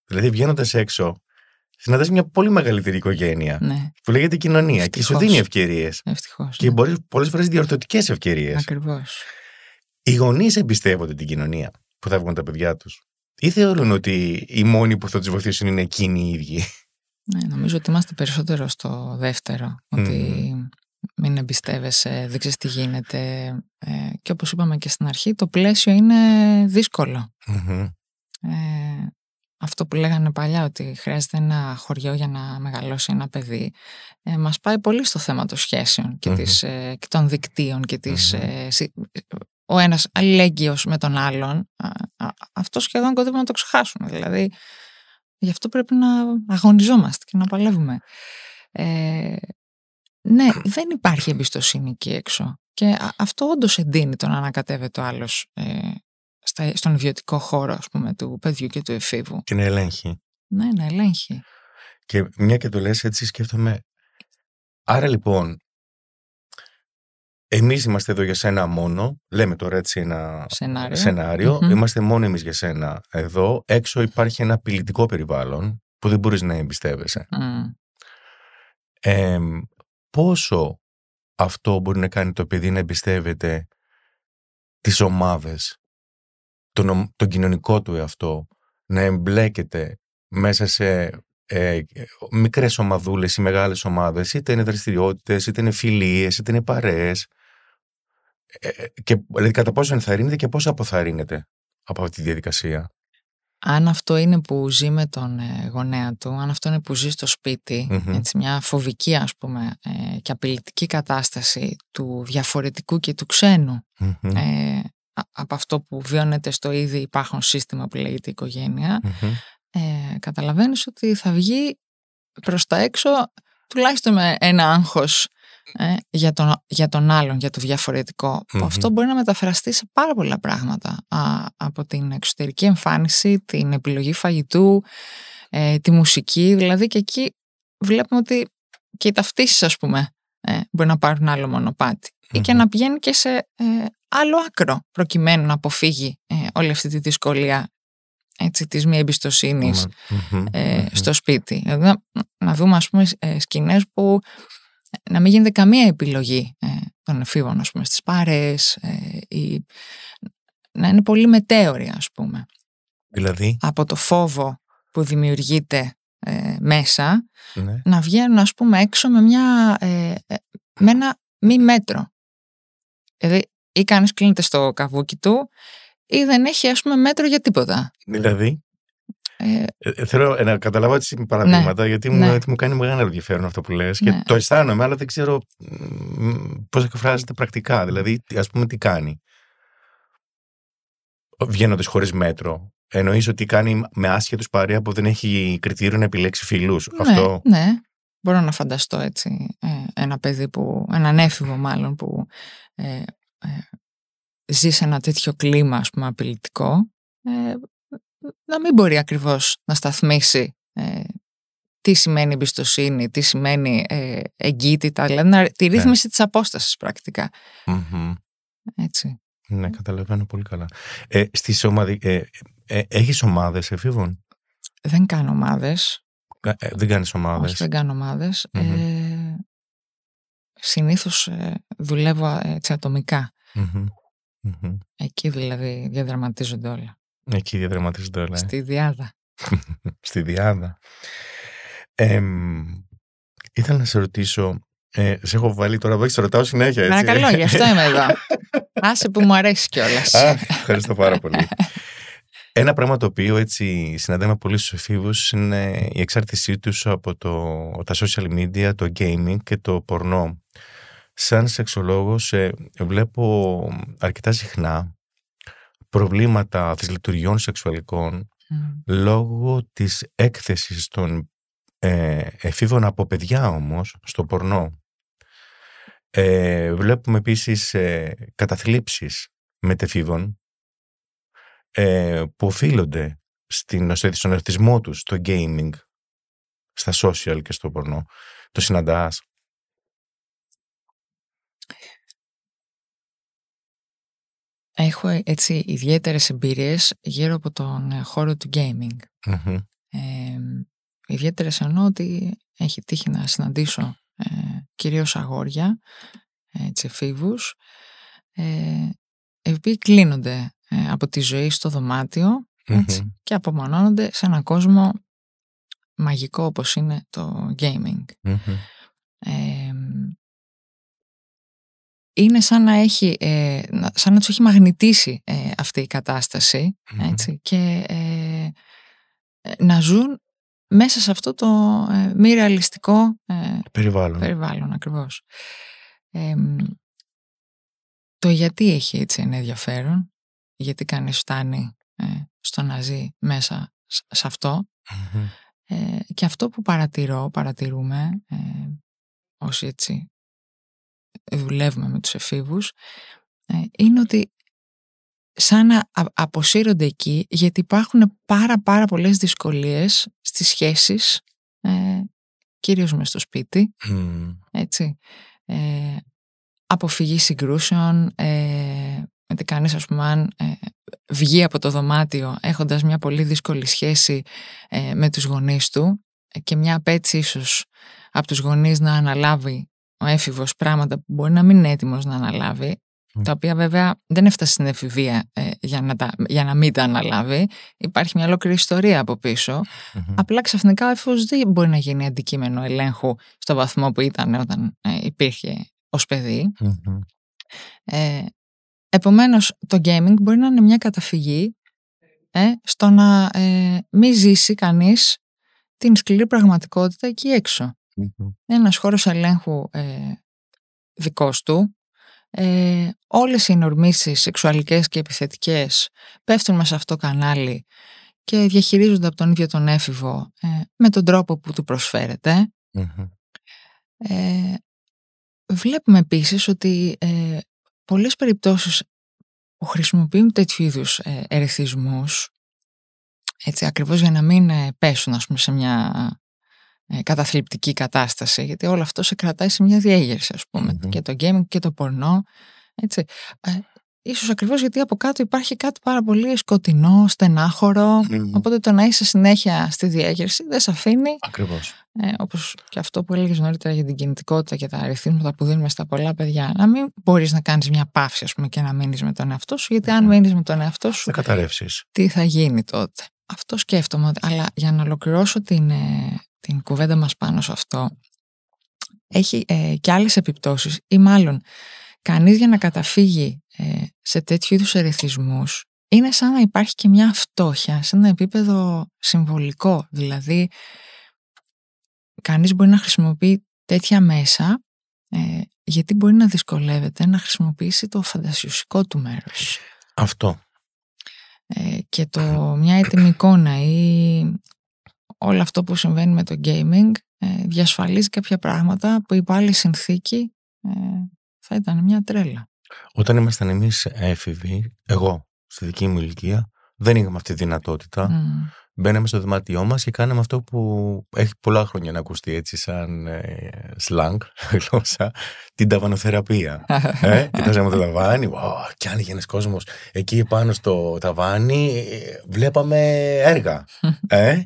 Δηλαδή βγαίνοντας έξω, συναντάς μια πολύ μεγαλύτερη οικογένεια ναι που λέγεται κοινωνία και σου Ευτυχώς. δίνει ευκαιρίες. ευτυχώς Και ναι. μπορείς πολλές φορές διορθωτικές ευκαιρίες. ακριβώς Οι γονείς εμπιστεύονται την κοινωνία που θα βγουν τα παιδιά τους. Ή θεωρούν ότι οι μόνοι που θα τους βοηθήσουν είναι εκείνοι οι ίδιοι. Ναι, νομίζω ότι είμαστε περισσότερο στο δεύτερο. Ότι μην εμπιστεύεσαι, δεν ξέρεις τι γίνεται. Ε, και όπως είπαμε και στην αρχή, το πλαίσιο είναι δύσκολο. Μμμ. Ε, αυτό που λέγανε παλιά ότι χρειάζεται ένα χωριό για να μεγαλώσει ένα παιδί ε, μας πάει πολύ στο θέμα των σχέσεων και, Μμμ. της, ε, και των δικτύων και της, Μμμ. ε, συ- ο ένας αλληλέγγυος με τον άλλον α, α, αυτό σχεδόν κοντεύουμε να το ξεχάσουμε δηλαδή γι' αυτό πρέπει να αγωνιζόμαστε και να παλεύουμε ε, ναι δεν υπάρχει εμπιστοσύνη εκεί έξω και α- αυτό όντως εντείνει το να ανακατεύεται ο άλλος ε, στα- στον ιδιωτικό χώρο ας πούμε του παιδιού και του εφήβου Και να ελέγχει. ναι να ελέγχει Και μια και το λες έτσι σκέφτομαι. Άρα λοιπόν, εμείς είμαστε εδώ για σένα μόνο. Λέμε τώρα έτσι ένα Σενάριο. σενάριο. Μμμ. Είμαστε μόνο εμείς για σένα εδώ. Έξω υπάρχει ένα απειλητικό περιβάλλον που δεν μπορείς να εμπιστεύεσαι. Μμ. Ε, πόσο αυτό μπορεί να κάνει το παιδί να εμπιστεύεται τις ομάδες, τον, ομ- τον κοινωνικό του εαυτό, να εμπλέκεται μέσα σε ε, μικρές ομαδούλες ή μεγάλες ομάδες, είτε είναι δραστηριότητες, είτε είναι φιλίες, είτε είναι παρέες. Ε, ε, και δηλαδή κατά πόσο ενθαρρύνεται και πόσο αποθαρρύνεται από αυτή τη διαδικασία. Αν αυτό είναι που ζει με τον ε, γονέα του, αν αυτό είναι που ζει στο σπιτι Μμμ. έτσι, μια φοβική ας πούμε ε, και απειλητική κατάσταση του διαφορετικού και του ξένου Μμμ. ε, α- από αυτό που βιώνεται στο ήδη υπάρχον σύστημα που λέγεται οικογένεια, Μμμ. ε, καταλαβαίνεις ότι θα βγει προς τα έξω τουλάχιστον με ένα άγχος ε, για, τον, για τον άλλον, για το διαφορετικό. που Μμμ. Αυτό μπορεί να μεταφραστεί σε πάρα πολλά πράγματα. Α, από την εξωτερική εμφάνιση, την επιλογή φαγητού, ε, τη μουσική, δηλαδή και εκεί βλέπουμε ότι και οι ταυτίσεις ας πούμε ε, μπορεί να πάρουν άλλο μονοπάτι ή και Μμμ. να πηγαίνει και σε ε, άλλο άκρο προκειμένου να αποφύγει ε, όλη αυτή τη δυσκολία έτσι, της μη εμπιστοσύνης Μμμ. ε, Μμμ. στο σπίτι. Δηλαδή, να, να δούμε ας πούμε ε, σκηνές που να μην γίνεται καμία επιλογή ε, των εφήβων ας πούμε στις πάρες ε, ή να είναι πολύ μετέωροι ας πούμε Δηλαδή, από το φόβο που δημιουργείται ε, μέσα Ναι. να βγαίνουν ας πούμε έξω με, μια, ε, ε, με ένα μη μέτρο. Δηλαδή ή κανείς κλείνεται στο καβούκι του ή δεν έχει ας πούμε μέτρο για τίποτα. Δηλαδή, Ε, ε, ε, θέλω ε, να καταλάβω έτσι παραδείγματα, γιατί μου, ναι. γιατί μου κάνει μεγάλο ενδιαφέρον αυτό που λες Ναι. και το αισθάνομαι, αλλά δεν ξέρω πώς εκφράζεται πρακτικά. Δηλαδή, ας πούμε, τι κάνει. Βγαίνοντας χωρίς μέτρο. Εννοείς ότι κάνει με άσχετους παρέα που δεν έχει κριτήριο να επιλέξει φίλους. Αυτό. Ναι, ναι. Μπορώ να φανταστώ έτσι ε, ένα παιδί που, έναν έφηβο μάλλον που ε, ε, ζει σε ένα τέτοιο κλίμα ας πούμε απειλητικό ε, να μην μπορεί ακριβώς να σταθμίσει ε, τι σημαίνει εμπιστοσύνη, τι σημαίνει ε, εγκύτητα, δηλαδή να- τη ρύθμιση της απόστασης πρακτικά. Μμμ. Έτσι. Ναι, καταλαβαίνω πολύ καλά. Ε, στις ομαδι... ε, ε, έχεις ομάδες εφήβων; Δεν κάνω ομάδες, Ε, ε, δεν κάνεις ομάδες. όχι δεν κάνω ομάδες. Μμμ. Ε, συνήθως ε, δουλεύω ε, έτσι ατομικά. Μμμ. Μμμ. Εκεί δηλαδή διαδραματίζονται όλα. Εκεί διαδραματίζονται όλα. ε. Στη διάδα. Στη Διάδα. Εμ, ήθελα να σε ρωτήσω, ε, σε έχω βάλει τώρα εδώ και σε ρωτάω συνέχεια, έτσι. Παρακαλώ, γι' αυτό είμαι εδώ. Άσε που μου αρέσει κιόλας. Α, ευχαριστώ πάρα πολύ. Ένα πράγμα το οποίο έτσι συναντάμε πολύ στους εφήβους είναι η εξάρτησή τους από το, τα social media, το gaming και το πορνό. Σαν σεξολόγος ε, βλέπω αρκετά συχνά προβλήματα δυσλειτουργιών σεξουαλικών λόγω της έκθεσης των ε, εφήβων από παιδιά όμως στο πορνό. Ε, βλέπουμε επίσης ε, καταθλίψεις μετεφήβων ε, που οφείλονται στην, στον ερωτισμό τους στο gaming, στα social και στο πορνό. Το συναντάς. Έχω ε, έτσι ιδιαίτερες εμπειρίες γύρω από τον ε, χώρο του gaming. Μμμ. Ε, ιδιαίτερες εννοώ ότι έχει τύχει να συναντήσω ε, κυρίως αγόρια, ε, έτσι εφήβους, ε, οι οποίοι κλείνονται ε, από τη ζωή στο δωμάτιο έτσι, Μμμ. και απομονώνονται σε έναν κόσμο μαγικό όπως είναι το gaming. Μμμ. Ε, είναι σαν να, έχει, ε, να- σαν να τους έχει μαγνητήσει ε, αυτή η κατάσταση Μμμ. έτσι, και ε, ε, να ζουν μέσα σε αυτό το ε, μη ρεαλιστικό ε, Περιβάλλον. περιβάλλον ακριβώς. Ε, το γιατί έχει έτσι ένα ενδιαφέρον, γιατί κανείς φτάνει ε, στο να ζει μέσα σ- σε αυτό Μμμ. ε, και αυτό που παρατηρώ, παρατηρούμε ε, όσοι έτσι δουλεύουμε με τους εφήβους ε, είναι ότι σαν να α- αποσύρονται εκεί γιατί υπάρχουν πάρα πάρα πολλές δυσκολίες στις σχέσεις ε, κυρίως μες στο σπίτι Μμμ. έτσι ε, αποφυγή συγκρούσεων ε, γιατί κανείς ας πούμε αν ε, βγει από το δωμάτιο έχοντας μια πολύ δύσκολη σχέση ε, με τους γονείς του ε, και μια απέτηση ίσως από τους γονείς να αναλάβει ο έφηβος πράγματα που μπορεί να μην είναι έτοιμος να αναλάβει Μμ. τα οποία βέβαια δεν έφτασε στην εφηβεία ε, για, να τα, για να μην τα αναλάβει υπάρχει μια ολόκληρη ιστορία από πίσω Μμμ. Απλά ξαφνικά ο έφηβος δεν μπορεί να γίνει αντικείμενο ελέγχου στο βαθμό που ήταν όταν ε, υπήρχε ως παιδί. Μμμ. Ε, επομένως το gaming μπορεί να είναι μια καταφυγή ε, στο να ε, μην ζήσει κανείς την σκληρή πραγματικότητα εκεί έξω. Μμμ. Είναι ένας χώρος ελέγχου ε, δικός του. Ε, όλες οι νορμήσεις σεξουαλικές και επιθετικές πέφτουν μέσα σε αυτό το κανάλι και διαχειρίζονται από τον ίδιο τον έφηβο ε, με τον τρόπο που του προσφέρεται. Μμμ. Ε, βλέπουμε επίσης ότι ε, πολλές περιπτώσεις που χρησιμοποιούν τέτοιου είδους ε, ερεθισμούς έτσι ακριβώς για να μην ε, πέσουν ας πούμε, σε μια ε, καταθλιπτική κατάσταση γιατί όλο αυτό σε κρατάει σε μια διέγερση ας πούμε Μμμ. και το gaming και το πορνό έτσι. Ε, ίσως ακριβώς γιατί από κάτω υπάρχει κάτι πάρα πολύ σκοτεινό, στενάχωρο Μμμ. οπότε το να είσαι συνέχεια στη διέγερση δεν σε αφήνει Ακριβώς. ε, όπως και αυτό που έλεγες νωρίτερα για την κινητικότητα και τα αριθμήματα που δίνουμε στα πολλά παιδιά, να μην μπορείς να κάνεις μια παύση ας πούμε, και να μείνεις με τον εαυτό σου, γιατί αν μείνεις με τον εαυτό σου, Θα καταρρεύσεις. τι θα γίνει τότε. αυτό σκέφτομαι. Αλλά για να ολοκληρώσω την, ε, την κουβέντα μας πάνω σε αυτό, έχει ε, και άλλες επιπτώσεις ή μάλλον κανείς για να καταφύγει ε, σε τέτοιου είδους ερεθισμούς είναι σαν να υπάρχει και μια φτώχεια σε ένα επίπεδο συμβολικό. Δηλαδή, κανείς μπορεί να χρησιμοποιεί τέτοια μέσα ε, γιατί μπορεί να δυσκολεύεται να χρησιμοποιήσει το φαντασιουσικό του μέρος. Αυτό. Ε, και το μια έτοιμη εικόνα ή όλο αυτό που συμβαίνει με το gaming ε, διασφαλίζει κάποια πράγματα που υπό άλλη συνθήκη ε, θα ήταν μια τρέλα. Όταν ήμασταν εμείς έφηβοι, εγώ στη δική μου ηλικία, δεν είχαμε αυτή τη δυνατότητα. Mm. Μπαίναμε στο δωμάτιό μας και κάναμε αυτό που έχει πολλά χρόνια να ακουστεί έτσι σαν ε, slang, γλώσσα, την ταβανοθεραπεία. ε, κοιτάζαμε το ταβάνι, wow, και άνοιγε ένα κόσμος εκεί πάνω στο ταβάνι, βλέπαμε έργα. ε,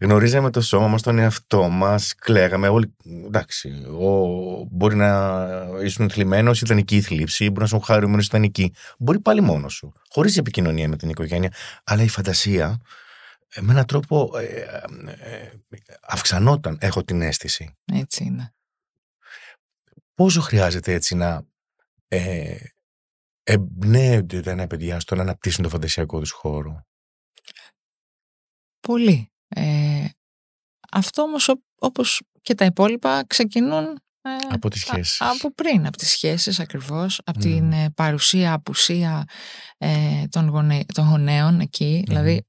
γνωρίζαμε το σώμα μας, τον εαυτό μας, κλαίγαμε όλοι, εντάξει, ο, μπορεί να ήσουν θλιμμένος, ήταν εκεί η θλίψη, μπορεί να ήσουν χαρούμενος, ήταν εκεί. Μπορεί πάλι μόνος σου, χωρίς επικοινωνία με την οικογένεια, αλλά η φαντασία με έναν τρόπο ε, ε, αυξανόταν, έχω την αίσθηση. Έτσι είναι. Πόσο χρειάζεται έτσι να ε, εμπνέονται τα νέα παιδιά στο να αναπτύσσουν το φαντασιακό τους χώρο; Πολύ. Ε, αυτό όμως όπως και τα υπόλοιπα ξεκινούν ε, από τις σχέσεις. από πριν, από τις σχέσεις ακριβώς, από την ε, παρουσία, απουσία ε, των, γονε, των γονέων εκεί. Δηλαδή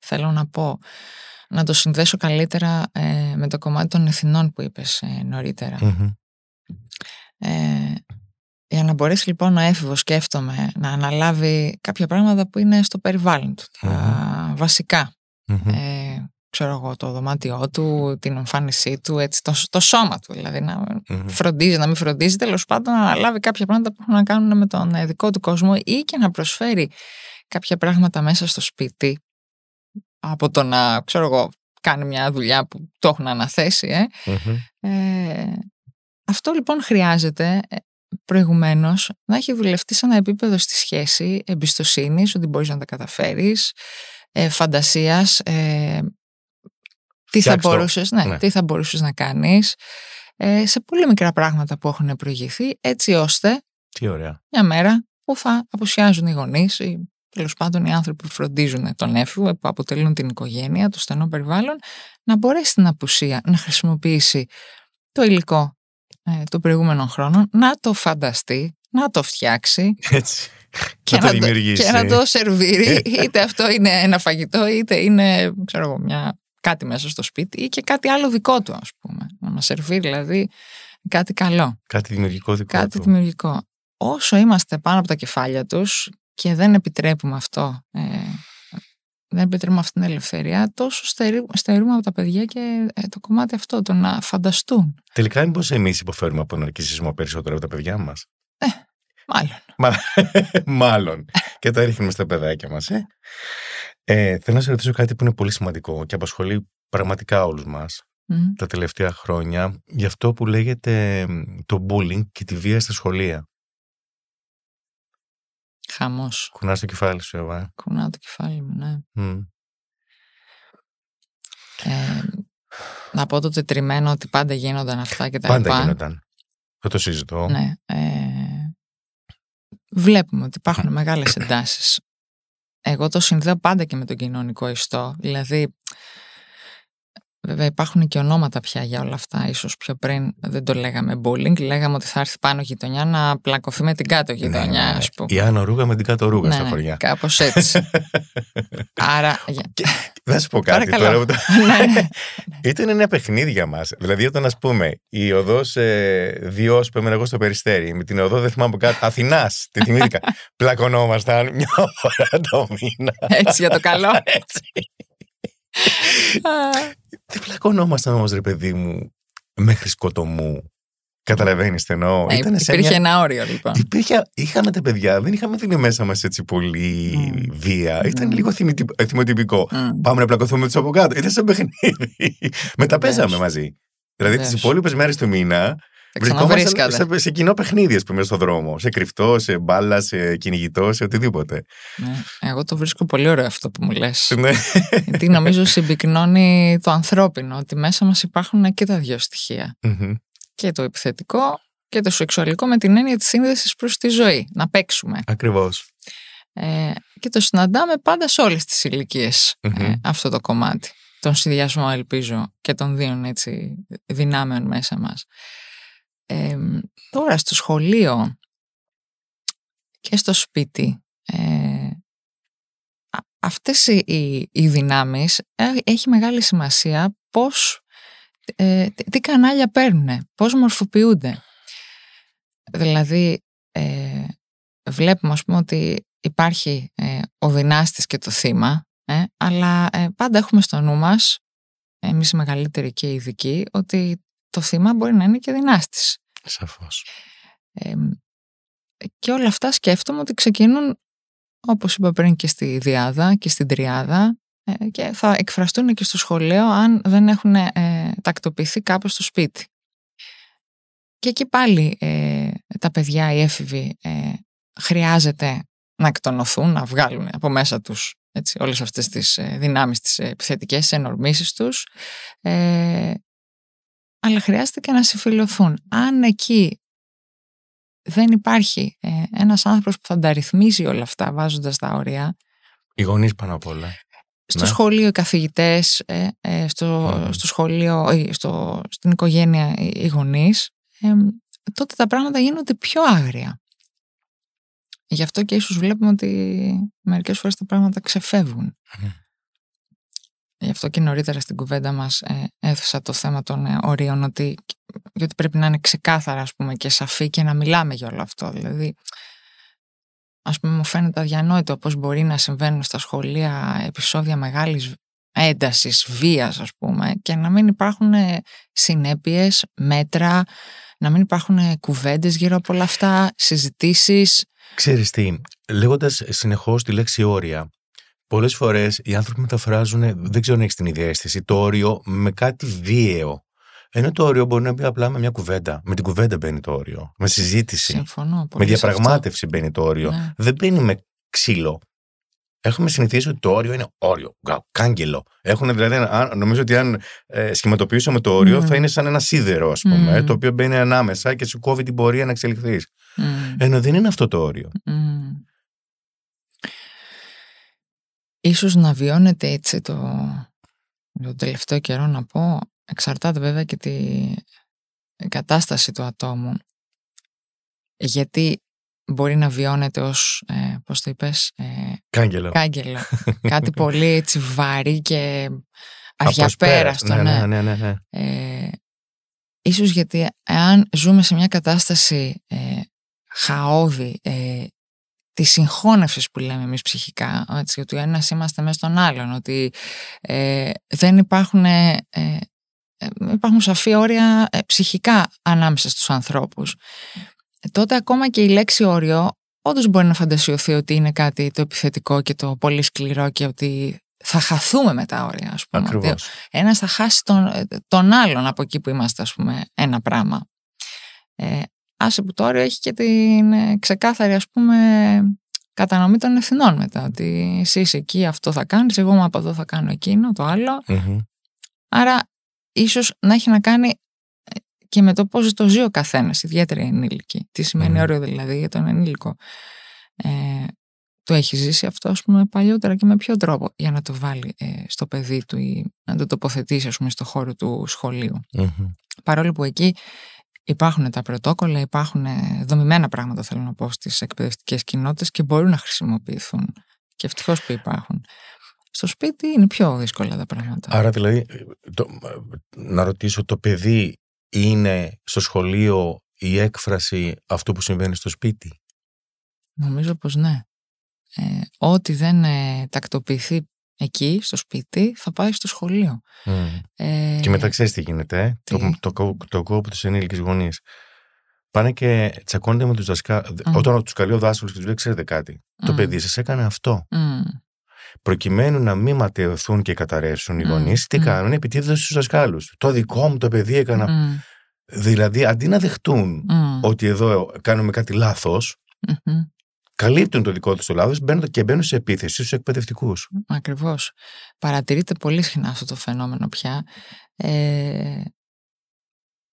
θέλω να πω να το συνδέσω καλύτερα ε, με το κομμάτι των εθνών που είπες νωρίτερα. για να μπορέσει λοιπόν ο έφηβος σκέφτομαι να αναλάβει κάποια πράγματα που είναι στο περιβάλλον του, βασικά ε, ξέρω εγώ, το δωμάτιό του, την εμφάνισή του, έτσι, το, το σώμα του. Δηλαδή να mm φροντίζει, να μην φροντίζει, τέλος πάντων να αναλάβει κάποια πράγματα που έχουν να κάνουν με τον ε, δικό του κόσμο ή και να προσφέρει κάποια πράγματα μέσα στο σπίτι από το να, ξέρω εγώ, κάνει μια δουλειά που το έχουν αναθέσει. Ε. ε αυτό λοιπόν χρειάζεται ε, προηγουμένως να έχει δουλευτεί σε ένα επίπεδο στη σχέση εμπιστοσύνης, ότι μπορείς να τα καταφέρεις, ε, φαντασίας, ε, τι, θα μπορούσες, ναι, ναι. τι θα μπορούσες να κάνεις, ε, σε πολύ μικρά πράγματα που έχουν προηγηθεί, έτσι ώστε τι ωραία. μια μέρα που θα αποσιάζουν οι γονείς ή τέλος πάντων οι άνθρωποι που φροντίζουν τον έφηβο, που αποτελούν την οικογένεια, το στενό περιβάλλον, να μπορέσει την απουσία να χρησιμοποιήσει το υλικό ε, των προηγούμενων χρόνων, να το φανταστεί, να το φτιάξει. Έτσι και, να, το, και να το σερβίρει, είτε αυτό είναι ένα φαγητό, είτε είναι ξέρω μια, κάτι μέσα στο σπίτι ή και κάτι άλλο δικό του, ας πούμε. Να μας σερβίρει δηλαδή κάτι καλό. Κάτι δημιουργικό δικό κάτι του. δημιουργικό. Όσο είμαστε πάνω από τα κεφάλια τους και δεν επιτρέπουμε αυτό, ε, δεν επιτρέπουμε αυτή την ελευθερία, τόσο στερούμε από τα παιδιά και ε, το κομμάτι αυτό, το να φανταστούν. Τελικά, μήπως εμείς υποφέρουμε από τον αρκισισμό περισσότερο από τα παιδιά μας; Ε, Μάλλον. Μάλλον. και τα ρίχνουμε στα παιδάκια μας. Ε. Ε, θέλω να σε ρωτήσω κάτι που είναι πολύ σημαντικό και απασχολεί πραγματικά όλους μας τα τελευταία χρόνια για αυτό που λέγεται το bullying και τη βία στα σχολεία. Χαμός. Κουνάς το κεφάλι σου, Εύα. Κουνάω το κεφάλι μου, ναι. Ε, να πω το τετριμένο ότι πάντα γίνονταν αυτά και τα Πάντα γίνονταν. Δεν το συζητώ. Ναι. Ε, βλέπουμε ότι υπάρχουν μεγάλες εντάσεις. Εγώ το συνδέω πάντα και με τον κοινωνικό ιστό. Δηλαδή, βέβαια υπάρχουν και ονόματα πια για όλα αυτά. Ίσως πιο πριν δεν το λέγαμε bullying. Λέγαμε ότι θα έρθει πάνω γειτονιά να πλακωθεί με την κάτω γειτονιά, ναι, ναι. ας πούμε. Η Άνω Ρούγα με την κάτω Ρούγα ναι, στα ναι, χωριά. Κάπως έτσι. Άρα... Θα σου πω κάτι τώρα. ναι, ναι. Ήταν ένα παιχνίδι για μας. Δηλαδή, όταν ας πούμε η οδός ε, Διός που έμενα εγώ στο περιστέρι, με την οδό δεν θυμάμαι από κάτω, Αθηνάς, τη θυμήθηκα. Πλακωνόμασταν μια φορά το μήνα. Έτσι για το καλό. Έτσι. Δεν πλακωνόμασταν όμως, ρε παιδί μου, μέχρι σκοτωμού. Καταλαβαίνεις τι εννοώ. Ε, υπήρχε μια... ένα όριο λοιπόν. Υπήρχε... Είχαμε τα παιδιά, δεν είχαμε την μέσα μας έτσι πολύ mm. βία. Ήταν mm. λίγο θυμοτυπικό. Mm. Πάμε να πλακωθούμε τους από κάτω. Ήταν σαν παιχνίδι. Μετά παίζαμε μαζί. Δηλαδή τις υπόλοιπες μέρες του μήνα Βρισκόμαστε σε, σε κοινό παιχνίδι, ας πούμε, στον δρόμο. Σε κρυφτό, σε μπάλα, σε κυνηγητό, σε οτιδήποτε. Ναι. Εγώ το βρίσκω πολύ ωραίο αυτό που μου λες. Ναι. Γιατί νομίζω συμπυκνώνει το ανθρώπινο, ότι μέσα μας υπάρχουν και τα δύο στοιχεία. Και το επιθετικό και το σεξουαλικό με την έννοια της σύνδεσης προς τη ζωή. Να παίξουμε. Ακριβώς. Ε, και το συναντάμε πάντα σε όλες τις ηλικιε ε, αυτό το κομμάτι. Τον συνδυασμό ελπίζω και των δύο έτσι, δυνάμεων μέσα μας. Ε, τώρα στο σχολείο και στο σπίτι ε, αυτές οι, οι δυνάμεις ε, έχει μεγάλη σημασία πώς, ε, τι κανάλια παίρνουν, πώς μορφοποιούνται. Δηλαδή βλέπουμε ας πούμε ότι υπάρχει ε, ο δυνάστης και το θύμα, ε, αλλά ε, πάντα έχουμε στο νου μας, εμείς οι μεγαλύτεροι και οι ειδικοί, ότι το θύμα μπορεί να είναι και δυνάστης. Σαφώς. και όλα αυτά σκέφτομαι ότι ξεκινούν, όπως είπα πριν και στη διάδα και στην τριάδα, και θα εκφραστούν και στο σχολείο αν δεν έχουν τακτοποιηθεί κάπως στο σπίτι. Και εκεί πάλι τα παιδιά, οι έφηβοι, χρειάζεται να εκτονωθούν, να βγάλουν από μέσα τους έτσι, όλες αυτές τις ε, δυνάμεις, τις επιθετικές ενορμήσεις τους, ε, αλλά χρειάζεται και να συμφιλωθούν. Αν εκεί δεν υπάρχει ε, ένας άνθρωπος που θα τα ρυθμίζει όλα αυτά βάζοντας τα όρια. Οι γονείς πάνω απ' όλα. Στο ναι. σχολείο οι καθηγητές, ε, ε στο, στο σχολείο, στο, στην οικογένεια οι γονείς, τότε τα πράγματα γίνονται πιο άγρια. Γι' αυτό και ίσως βλέπουμε ότι μερικές φορές τα πράγματα ξεφεύγουν. Γι' αυτό και νωρίτερα στην κουβέντα μας ε, έθεσα το θέμα των ε, ορίων ότι, γιατί πρέπει να είναι ξεκάθαρα ας πούμε, και σαφή και να μιλάμε για όλο αυτό. Δηλαδή, ας πούμε μου φαίνεται αδιανόητο πώς μπορεί να συμβαίνουν στα σχολεία επεισόδια μεγάλης έντασης, βίας ας πούμε και να μην υπάρχουν ε, συνέπειες, μέτρα, να μην υπάρχουν κουβέντες γύρω από όλα αυτά, συζητήσεις Ξέρεις τι, λέγοντας συνεχώς τη λέξη όρια, πολλές φορές οι άνθρωποι μεταφράζουν, δεν ξέρω αν έχεις την ίδια αίσθηση, το όριο με κάτι βίαιο. Ενώ το όριο μπορεί να μπει απλά με μια κουβέντα. Με την κουβέντα μπαίνει το όριο. Με συζήτηση. Συμφωνώ. Με διαπραγμάτευση μπαίνει το όριο. Ναι. Δεν μπαίνει με ξύλο. Έχουμε συνηθίσει ότι το όριο είναι όριο, κάγκελο. Έχουν δηλαδή, νομίζω ότι αν ε, σχηματοποιήσουμε το όριο, mm. θα είναι σαν ένα σίδερο, ας πούμε, mm. το οποίο μπαίνει ανάμεσα και σου κόβει την πορεία να εξελιχθείς. Mm. Ενώ δεν είναι αυτό το όριο. Mm. Ίσως να βιώνεται έτσι το, το τελευταίο καιρό να πω, εξαρτάται βέβαια και τη κατάσταση του ατόμου. Γιατί μπορεί να βιώνεται ως, ε, πώς το είπες, ε, κάγκελο. κάγκελο. Κάτι πολύ έτσι βαρύ και αδιαπέραστο. Ναι, ναι, ναι. ναι, ναι. Ε, ίσως γιατί αν ζούμε σε μια κατάσταση ε, χαόδη ε, της συγχώνευσης που λέμε εμείς ψυχικά, έτσι, ότι ο ένας είμαστε μέσα στον άλλον, ότι ε, δεν υπάρχουν, ε, ε υπάρχουν σαφή όρια ε, ψυχικά ανάμεσα στους ανθρώπους τότε ακόμα και η λέξη όριο όντως μπορεί να φαντασιωθεί ότι είναι κάτι το επιθετικό και το πολύ σκληρό και ότι θα χαθούμε με τα όρια, ας πούμε. Ακριβώς. Ένας θα χάσει τον, τον άλλον από εκεί που είμαστε, ας πούμε, ένα πράγμα. Ε, άσε που το όριο έχει και την ε, ξεκάθαρη, ας πούμε, κατανομή των ευθυνών μετά. Ότι εσύ είσαι εκεί, αυτό θα κάνεις, εγώ από εδώ θα κάνω εκείνο, το αλλο Άρα, ίσως να έχει να κάνει και με το πώς το ζει ο καθένας, ιδιαίτερα οι ενήλικοι. Τι σημαίνει mm. όριο δηλαδή για τον ενήλικο. Ε, το έχει ζήσει αυτό, ας πούμε, παλιότερα και με ποιο τρόπο για να το βάλει ε, στο παιδί του ή να το τοποθετήσει, ας πούμε, στο χώρο του σχολείου. Mm-hmm. Παρόλο που εκεί υπάρχουν τα πρωτόκολλα, υπάρχουν ε, δομημένα πράγματα, θέλω να πω, στις εκπαιδευτικές κοινότητες και μπορούν να χρησιμοποιηθούν. Και ευτυχώς που υπάρχουν. Στο σπίτι είναι πιο δύσκολα τα πράγματα. Άρα δηλαδή, το, να ρωτήσω, το παιδί είναι στο σχολείο η έκφραση αυτού που συμβαίνει στο σπίτι; Νομίζω πως ναι. Ε, ό,τι δεν ε, τακτοποιηθεί εκεί, στο σπίτι, θα πάει στο σχολείο. Ε, και μετά ξέρεις τι γίνεται, ε; το, το, το, το ακούω από τους ενήλικες γονείς. Πάνε και τσακώνονται με τους δασκάλους. Όταν τους καλεί ο δάσκαλος και τους λέει, ξέρετε κάτι, το παιδί σας έκανε αυτό. Προκειμένου να μην ματαιωθούν και καταρρεύσουν οι γονείς, τι κάνουν, επιτίθενται στους δασκάλους. Το δικό μου το παιδί έκανα. Δηλαδή, αντί να δεχτούν Μμ. ότι εδώ κάνουμε κάτι λάθος, Μμμ. Καλύπτουν το δικό τους το λάθος μπαίνουν- και μπαίνουν σε επίθεση στους εκπαιδευτικούς. Ακριβώς. Παρατηρείται πολύ συχνά αυτό το φαινόμενο πια. Ε,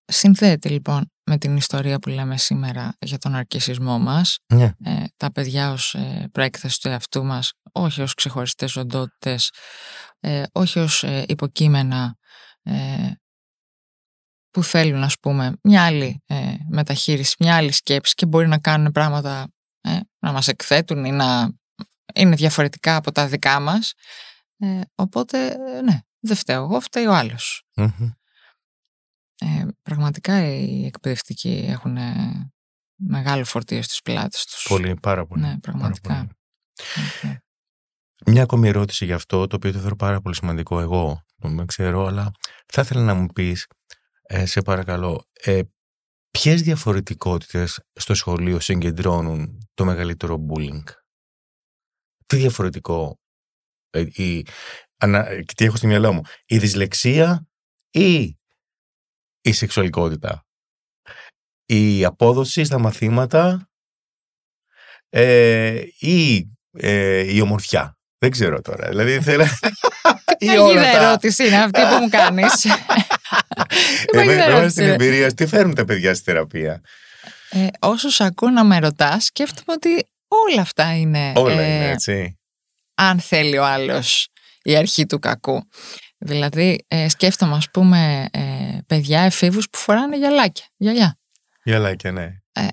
συνδέεται λοιπόν με την ιστορία που λέμε σήμερα για τον αρκισισμό μας. Ναι. Ε, τα παιδιά ως ε, προέκθεση του εαυτού μας, όχι ως ξεχωριστές οντότητες, ε, όχι ως ε, υποκείμενα ε, που θέλουν ας πούμε μια άλλη ε, μεταχείριση, μια άλλη σκέψη και μπορεί να κάνουν πράγματα ε, να μας εκθέτουν ή να είναι διαφορετικά από τα δικά μας. Ε, οπότε, ε, ναι, δεν φταίω εγώ, φταίει ο άλλος. Μμμ. Ε, πραγματικά οι εκπαιδευτικοί έχουν ε, μεγάλο φορτίο στις πλάτες τους. Πολύ, πάρα πολύ. Ναι, πάρα πραγματικά. πολύ. Ναι. Μια ακόμη ερώτηση για αυτό, το οποίο το θεωρώ πάρα πολύ σημαντικό εγώ, δεν ξέρω, αλλά θα ήθελα να μου πεις, ε, σε παρακαλώ, ε, ποιες διαφορετικότητες στο σχολείο συγκεντρώνουν το μεγαλύτερο bullying; Τι διαφορετικό, ε, η, ανα, ε, τι έχω στη μυαλό μου, η δυσλεξία ή η σεξουαλικότητα; Η απόδοση στα μαθήματα ε, ή ε, η ομορφιά; Δεν ξέρω τώρα. Δηλαδή θέλω... ή Ποια όλα γίδα τα- ερώτηση είναι αυτή που μου κάνεις. Ε, γίδα βέβαια, ερώτηση στην είναι. εμπειρία, σου, τι φέρνουν τα παιδιά στη θεραπεία; Ε, όσο σ' ακούω να με ρωτάς, σκέφτομαι ότι όλα αυτά είναι, Όλα ε, είναι έτσι. αν θέλει ο άλλος, η αρχή του κακού. Δηλαδή, ε, σκέφτομαι, ας πούμε, ε, παιδιά εφήβους που φοράνε γυαλάκια. Γυαλιά. Γυαλάκια, ναι. Ε,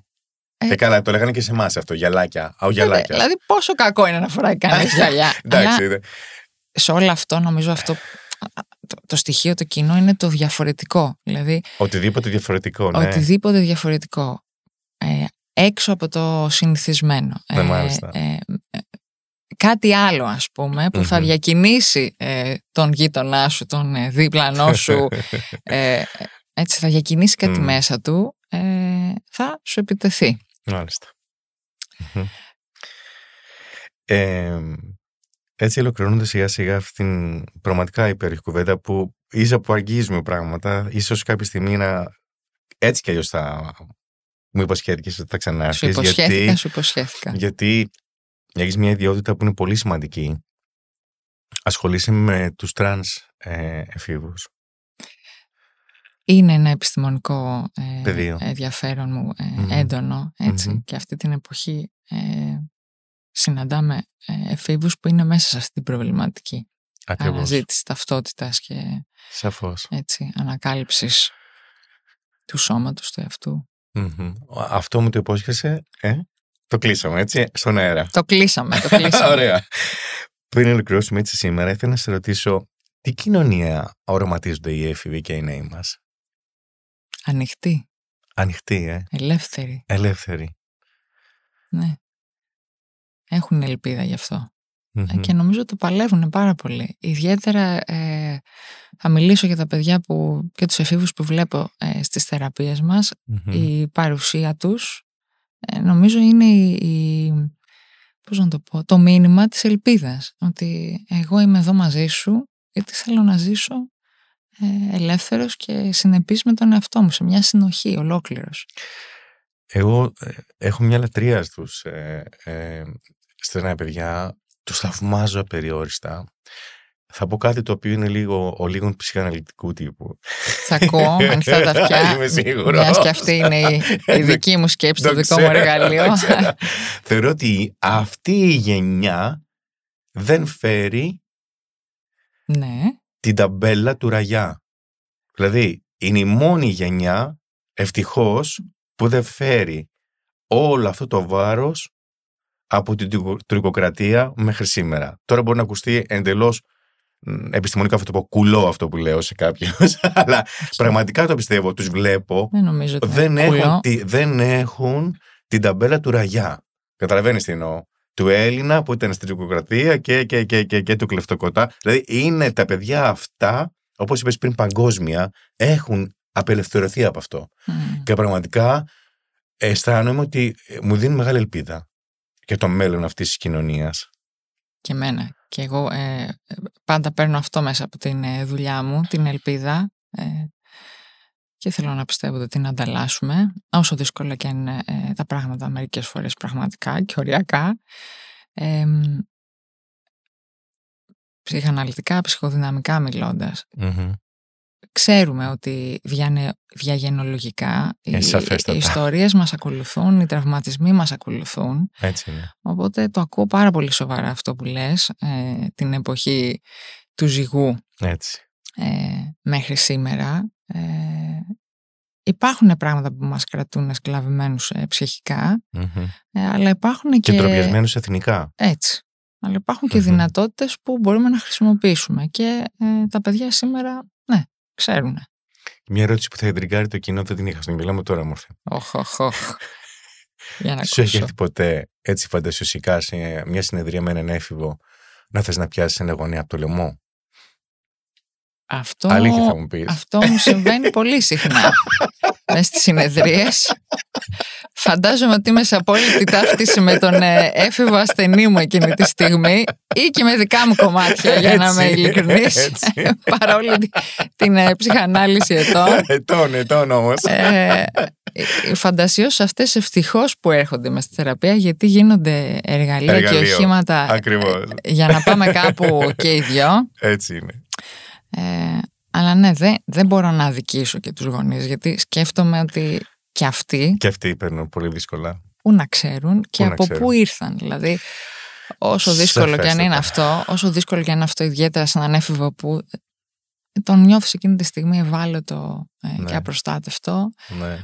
Ε, ε, καλά, το λέγανε και σε εμάς αυτό. Γυαλάκια. Α, Βέβαια, γυαλάκιας. Δηλαδή, πόσο κακό είναι να φοράει κανείς γυαλιά. Εντάξει, Αλλά είδε. σε όλο αυτό, νομίζω αυτό το, το στοιχείο το κοινό είναι το διαφορετικό. Δηλαδή, Οτιδήποτε διαφορετικό, ναι. οτιδήποτε διαφορετικό. Ε, έξω από το συνηθισμένο. Ναι, μάλιστα. ε, ε, κάτι άλλο, ας πούμε, που θα Μμμ. διακινήσει ε, τον γείτονά σου, τον ε, δίπλανό σου, ε, έτσι θα διακινήσει κάτι Μμ. μέσα του, ε, θα σου επιτεθεί. Μάλιστα. Μμμ. Ε, έτσι ολοκληρώνοντας σιγά σιγά αυτήν την πραγματικά υπέροχη κουβέντα που ίσα που αγγίζουμε πράγματα, ίσως κάποια στιγμή να έτσι κι αλλιώς θα μου υποσχέθηκες ότι θα Σου ξανάρθεις υποσχέθηκα, γιατί, σου υποσχέθηκα. γιατί έχεις μια ιδιότητα που είναι πολύ σημαντική. Ασχολείσαι με τους τρανς ε, εφήβους. Είναι ένα επιστημονικό ε, Πεδίο. ενδιαφέρον μου ε, Μμμ. έντονο έτσι, Μμμ. και αυτή την εποχή ε, συναντάμε ε, εφήβους που είναι μέσα σε αυτή την προβληματική Ακριβώς. αναζήτηση ταυτότητας και Σαφώς. έτσι, ανακάλυψης του σώματος του εαυτού. Μμμ. Αυτό μου το υπόσχεσαι, ε; το κλείσαμε έτσι, στον αέρα. Το κλείσαμε, το κλείσαμε. Ωραία. Πριν ολοκληρώσουμε έτσι σήμερα, ήθελα να σε ρωτήσω τι κοινωνία οραματίζονται οι έφηβοι και οι νέοι μας; Ανοιχτή, Ανοιχτή, ε; ελεύθερη, ελεύθερη. ναι. Έχουν ελπίδα γι' αυτό. Ε, Μμμ. Και νομίζω το παλεύουν πάρα πολύ. Ιδιαίτερα ε, θα μιλήσω για τα παιδιά που, και τους εφήβους που βλέπω ε, στις θεραπείες μας. Μμμ. Η παρουσία τους ε, νομίζω είναι η, η- πώς να το πω, το μήνυμα της ελπίδας. Ότι εγώ είμαι εδώ μαζί σου γιατί θέλω να ζήσω ε, ελεύθερος και συνεπής με τον εαυτό μου σε μια συνοχή ολόκληρος. Εγώ ε, έχω μια λατρεία στους ε, ε, στενά παιδιά. Τους θαυμάζω απεριόριστα. Θα πω κάτι το οποίο είναι λίγο ο λίγων ψυχαναλυτικού τύπου. Θα ακούω με ανοιχτά τα αυτιά. Είμαι σίγουρος. Μιας και αυτή είναι η, η δική μου σκέψη, το Το δικό μου ξέρω, εργαλείο. το ξέρω. Θεωρώ ότι αυτή η γενιά δεν φέρει ναι, την ταμπέλα του ραγιά. Δηλαδή, είναι η μόνη γενιά, ευτυχώς, που δεν φέρει όλο αυτό το βάρος από την τουρκο- τουρκοκρατία μέχρι σήμερα. Τώρα μπορεί να ακουστεί εντελώς μ, επιστημονικά αυτό το πω, κουλό αυτό που λέω σε κάποιους, αλλά πραγματικά το πιστεύω, τους βλέπω, δεν νομίζω ότι δεν είναι έχουν, κουλό. τη- δεν έχουν την ταμπέλα του ραγιά. Καταλαβαίνεις τι εννοώ. Του Έλληνα που ήταν στην τουρκοκρατία και, και, και, και, και του κλεφτοκοτά. Δηλαδή είναι τα παιδιά αυτά, όπως είπες πριν παγκόσμια, έχουν απελευθερωθεί από αυτό. Μμ. Και πραγματικά αισθάνομαι ότι ε, μου δίνει μεγάλη ελπίδα για το μέλλον αυτής της κοινωνίας. Και εμένα. Και εγώ ε, πάντα παίρνω αυτό μέσα από την ε, δουλειά μου, την ελπίδα. Ε, και θέλω να πιστεύω ότι την ανταλλάσσουμε, όσο δύσκολα και είναι ε, τα πράγματα μερικές φορές πραγματικά και οριακά. Ε, ψυχαναλυτικά, ψυχοδυναμικά ξέρουμε ότι διαγενολογικά οι, οι ιστορίες μας ακολουθούν, οι τραυματισμοί μας ακολουθούν. Έτσι είναι. Οπότε το ακούω πάρα πολύ σοβαρά αυτό που λες, ε, την εποχή του ζυγού Έτσι. Ε, μέχρι σήμερα. Ε, υπάρχουν πράγματα που μας κρατούν εσκλαβημένους ε, ψυχικα αλλά υπάρχουν και... Και ντροπιασμένους εθνικά. Έτσι. Αλλά υπάρχουν και δυνατότητες που μπορούμε να χρησιμοποιήσουμε και τα παιδιά σήμερα, ναι, ξέρουν. Μια ερώτηση που θα εντριγκάρει το κοινό δεν την είχα στον μιλάμε τώρα, μορφή. Οχ, οχ, οχ. Για να Σου έχει έρθει ποτέ έτσι φαντασιωσικά σε μια συνεδρία με έναν έφηβο να θες να πιάσεις ένα γονέα από το λαιμό; Αυτό, Αλήθεια θα μου πεις. αυτό μου συμβαίνει πολύ συχνά. Μες στις συνεδρίες. Φαντάζομαι ότι είμαι σε απόλυτη ταύτιση με τον ε, έφηβο ασθενή μου εκείνη τη στιγμή ή και με δικά μου κομμάτια για να είμαι ειλικρινής παρόλη την ε, ψυχανάλυση ετών. Ετών, ετών όμως. Ε, οι φαντασιώσεις αυτές ευτυχώς που έρχονται με στη θεραπεία γιατί γίνονται εργαλεία και οχήματα για να πάμε κάπου και οι δυο. Έτσι είναι. Ε, αλλά ναι, δεν, δεν μπορώ να αδικήσω και τους γονείς γιατί σκέφτομαι ότι και αυτοί... Και αυτοί παίρνουν πολύ δύσκολα. Πού να ξέρουν και από πού ήρθαν. Δηλαδή, όσο δύσκολο και αν είναι αυτό, όσο δύσκολο και αν είναι αυτό ιδιαίτερα σε έναν έφηβο που τον νιώθεις εκείνη τη στιγμή ευάλωτο ε, ναι. και απροστάτευτο. Ναι.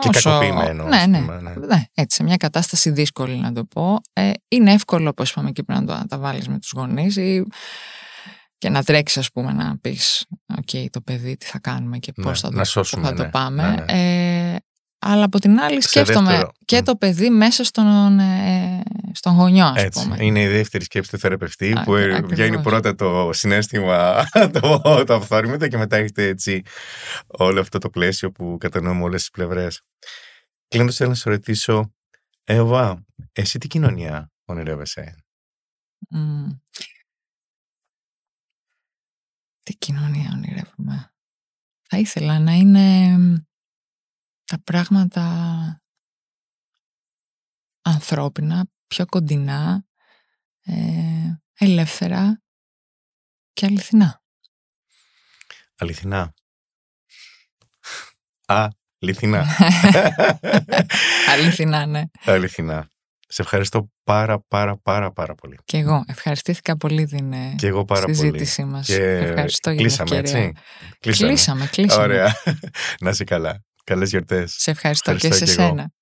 Και όσο... κακοποιημένο. Ναι, ναι, ναι, ναι. Έτσι, σε μια κατάσταση δύσκολη να το πω. Ε, είναι εύκολο, όπως είπαμε, και πρέπει να, το, τα βάλεις με τους γονείς ή και να τρέξεις, ας πούμε, να πεις: OK, το παιδί, τι θα κάνουμε και πώς ναι, θα, το, θα το ναι, πάμε. Ναι, ναι. ε, αλλά από την άλλη, σκέφτομαι και το παιδί μέσα στον, ε, στον γονιό, ας πούμε. Είναι η δεύτερη σκέψη του θεραπευτή που βγαίνει πρώτα το συνέστημα, το, το αυθόρμητο και μετά έχετε έτσι όλο αυτό το πλαίσιο που κατανοούμε όλες τις πλευρές. Κλείνοντας, θέλω να σε ρωτήσω, Εύα, εσύ τι κοινωνία ονειρεύεσαι; Mm. Τι κοινωνία ονειρεύουμε. Θα ήθελα να είναι τα πράγματα ανθρώπινα, πιο κοντινά, ε, ελεύθερα και αληθινά. Αληθινά. Α, αληθινά. αληθινά, ναι. Αληθινά. Σε ευχαριστώ πάρα πάρα πάρα πάρα πολύ. Και εγώ. Ευχαριστήθηκα πολύ την ε, και εγώ πάρα συζήτησή μας. Και Ευχαριστώ για κλείσαμε, την έτσι. Κλείσαμε, κλείσαμε. Ωραία. να είσαι καλά. Καλές γιορτές. Σε ευχαριστώ, ευχαριστώ και σε σένα.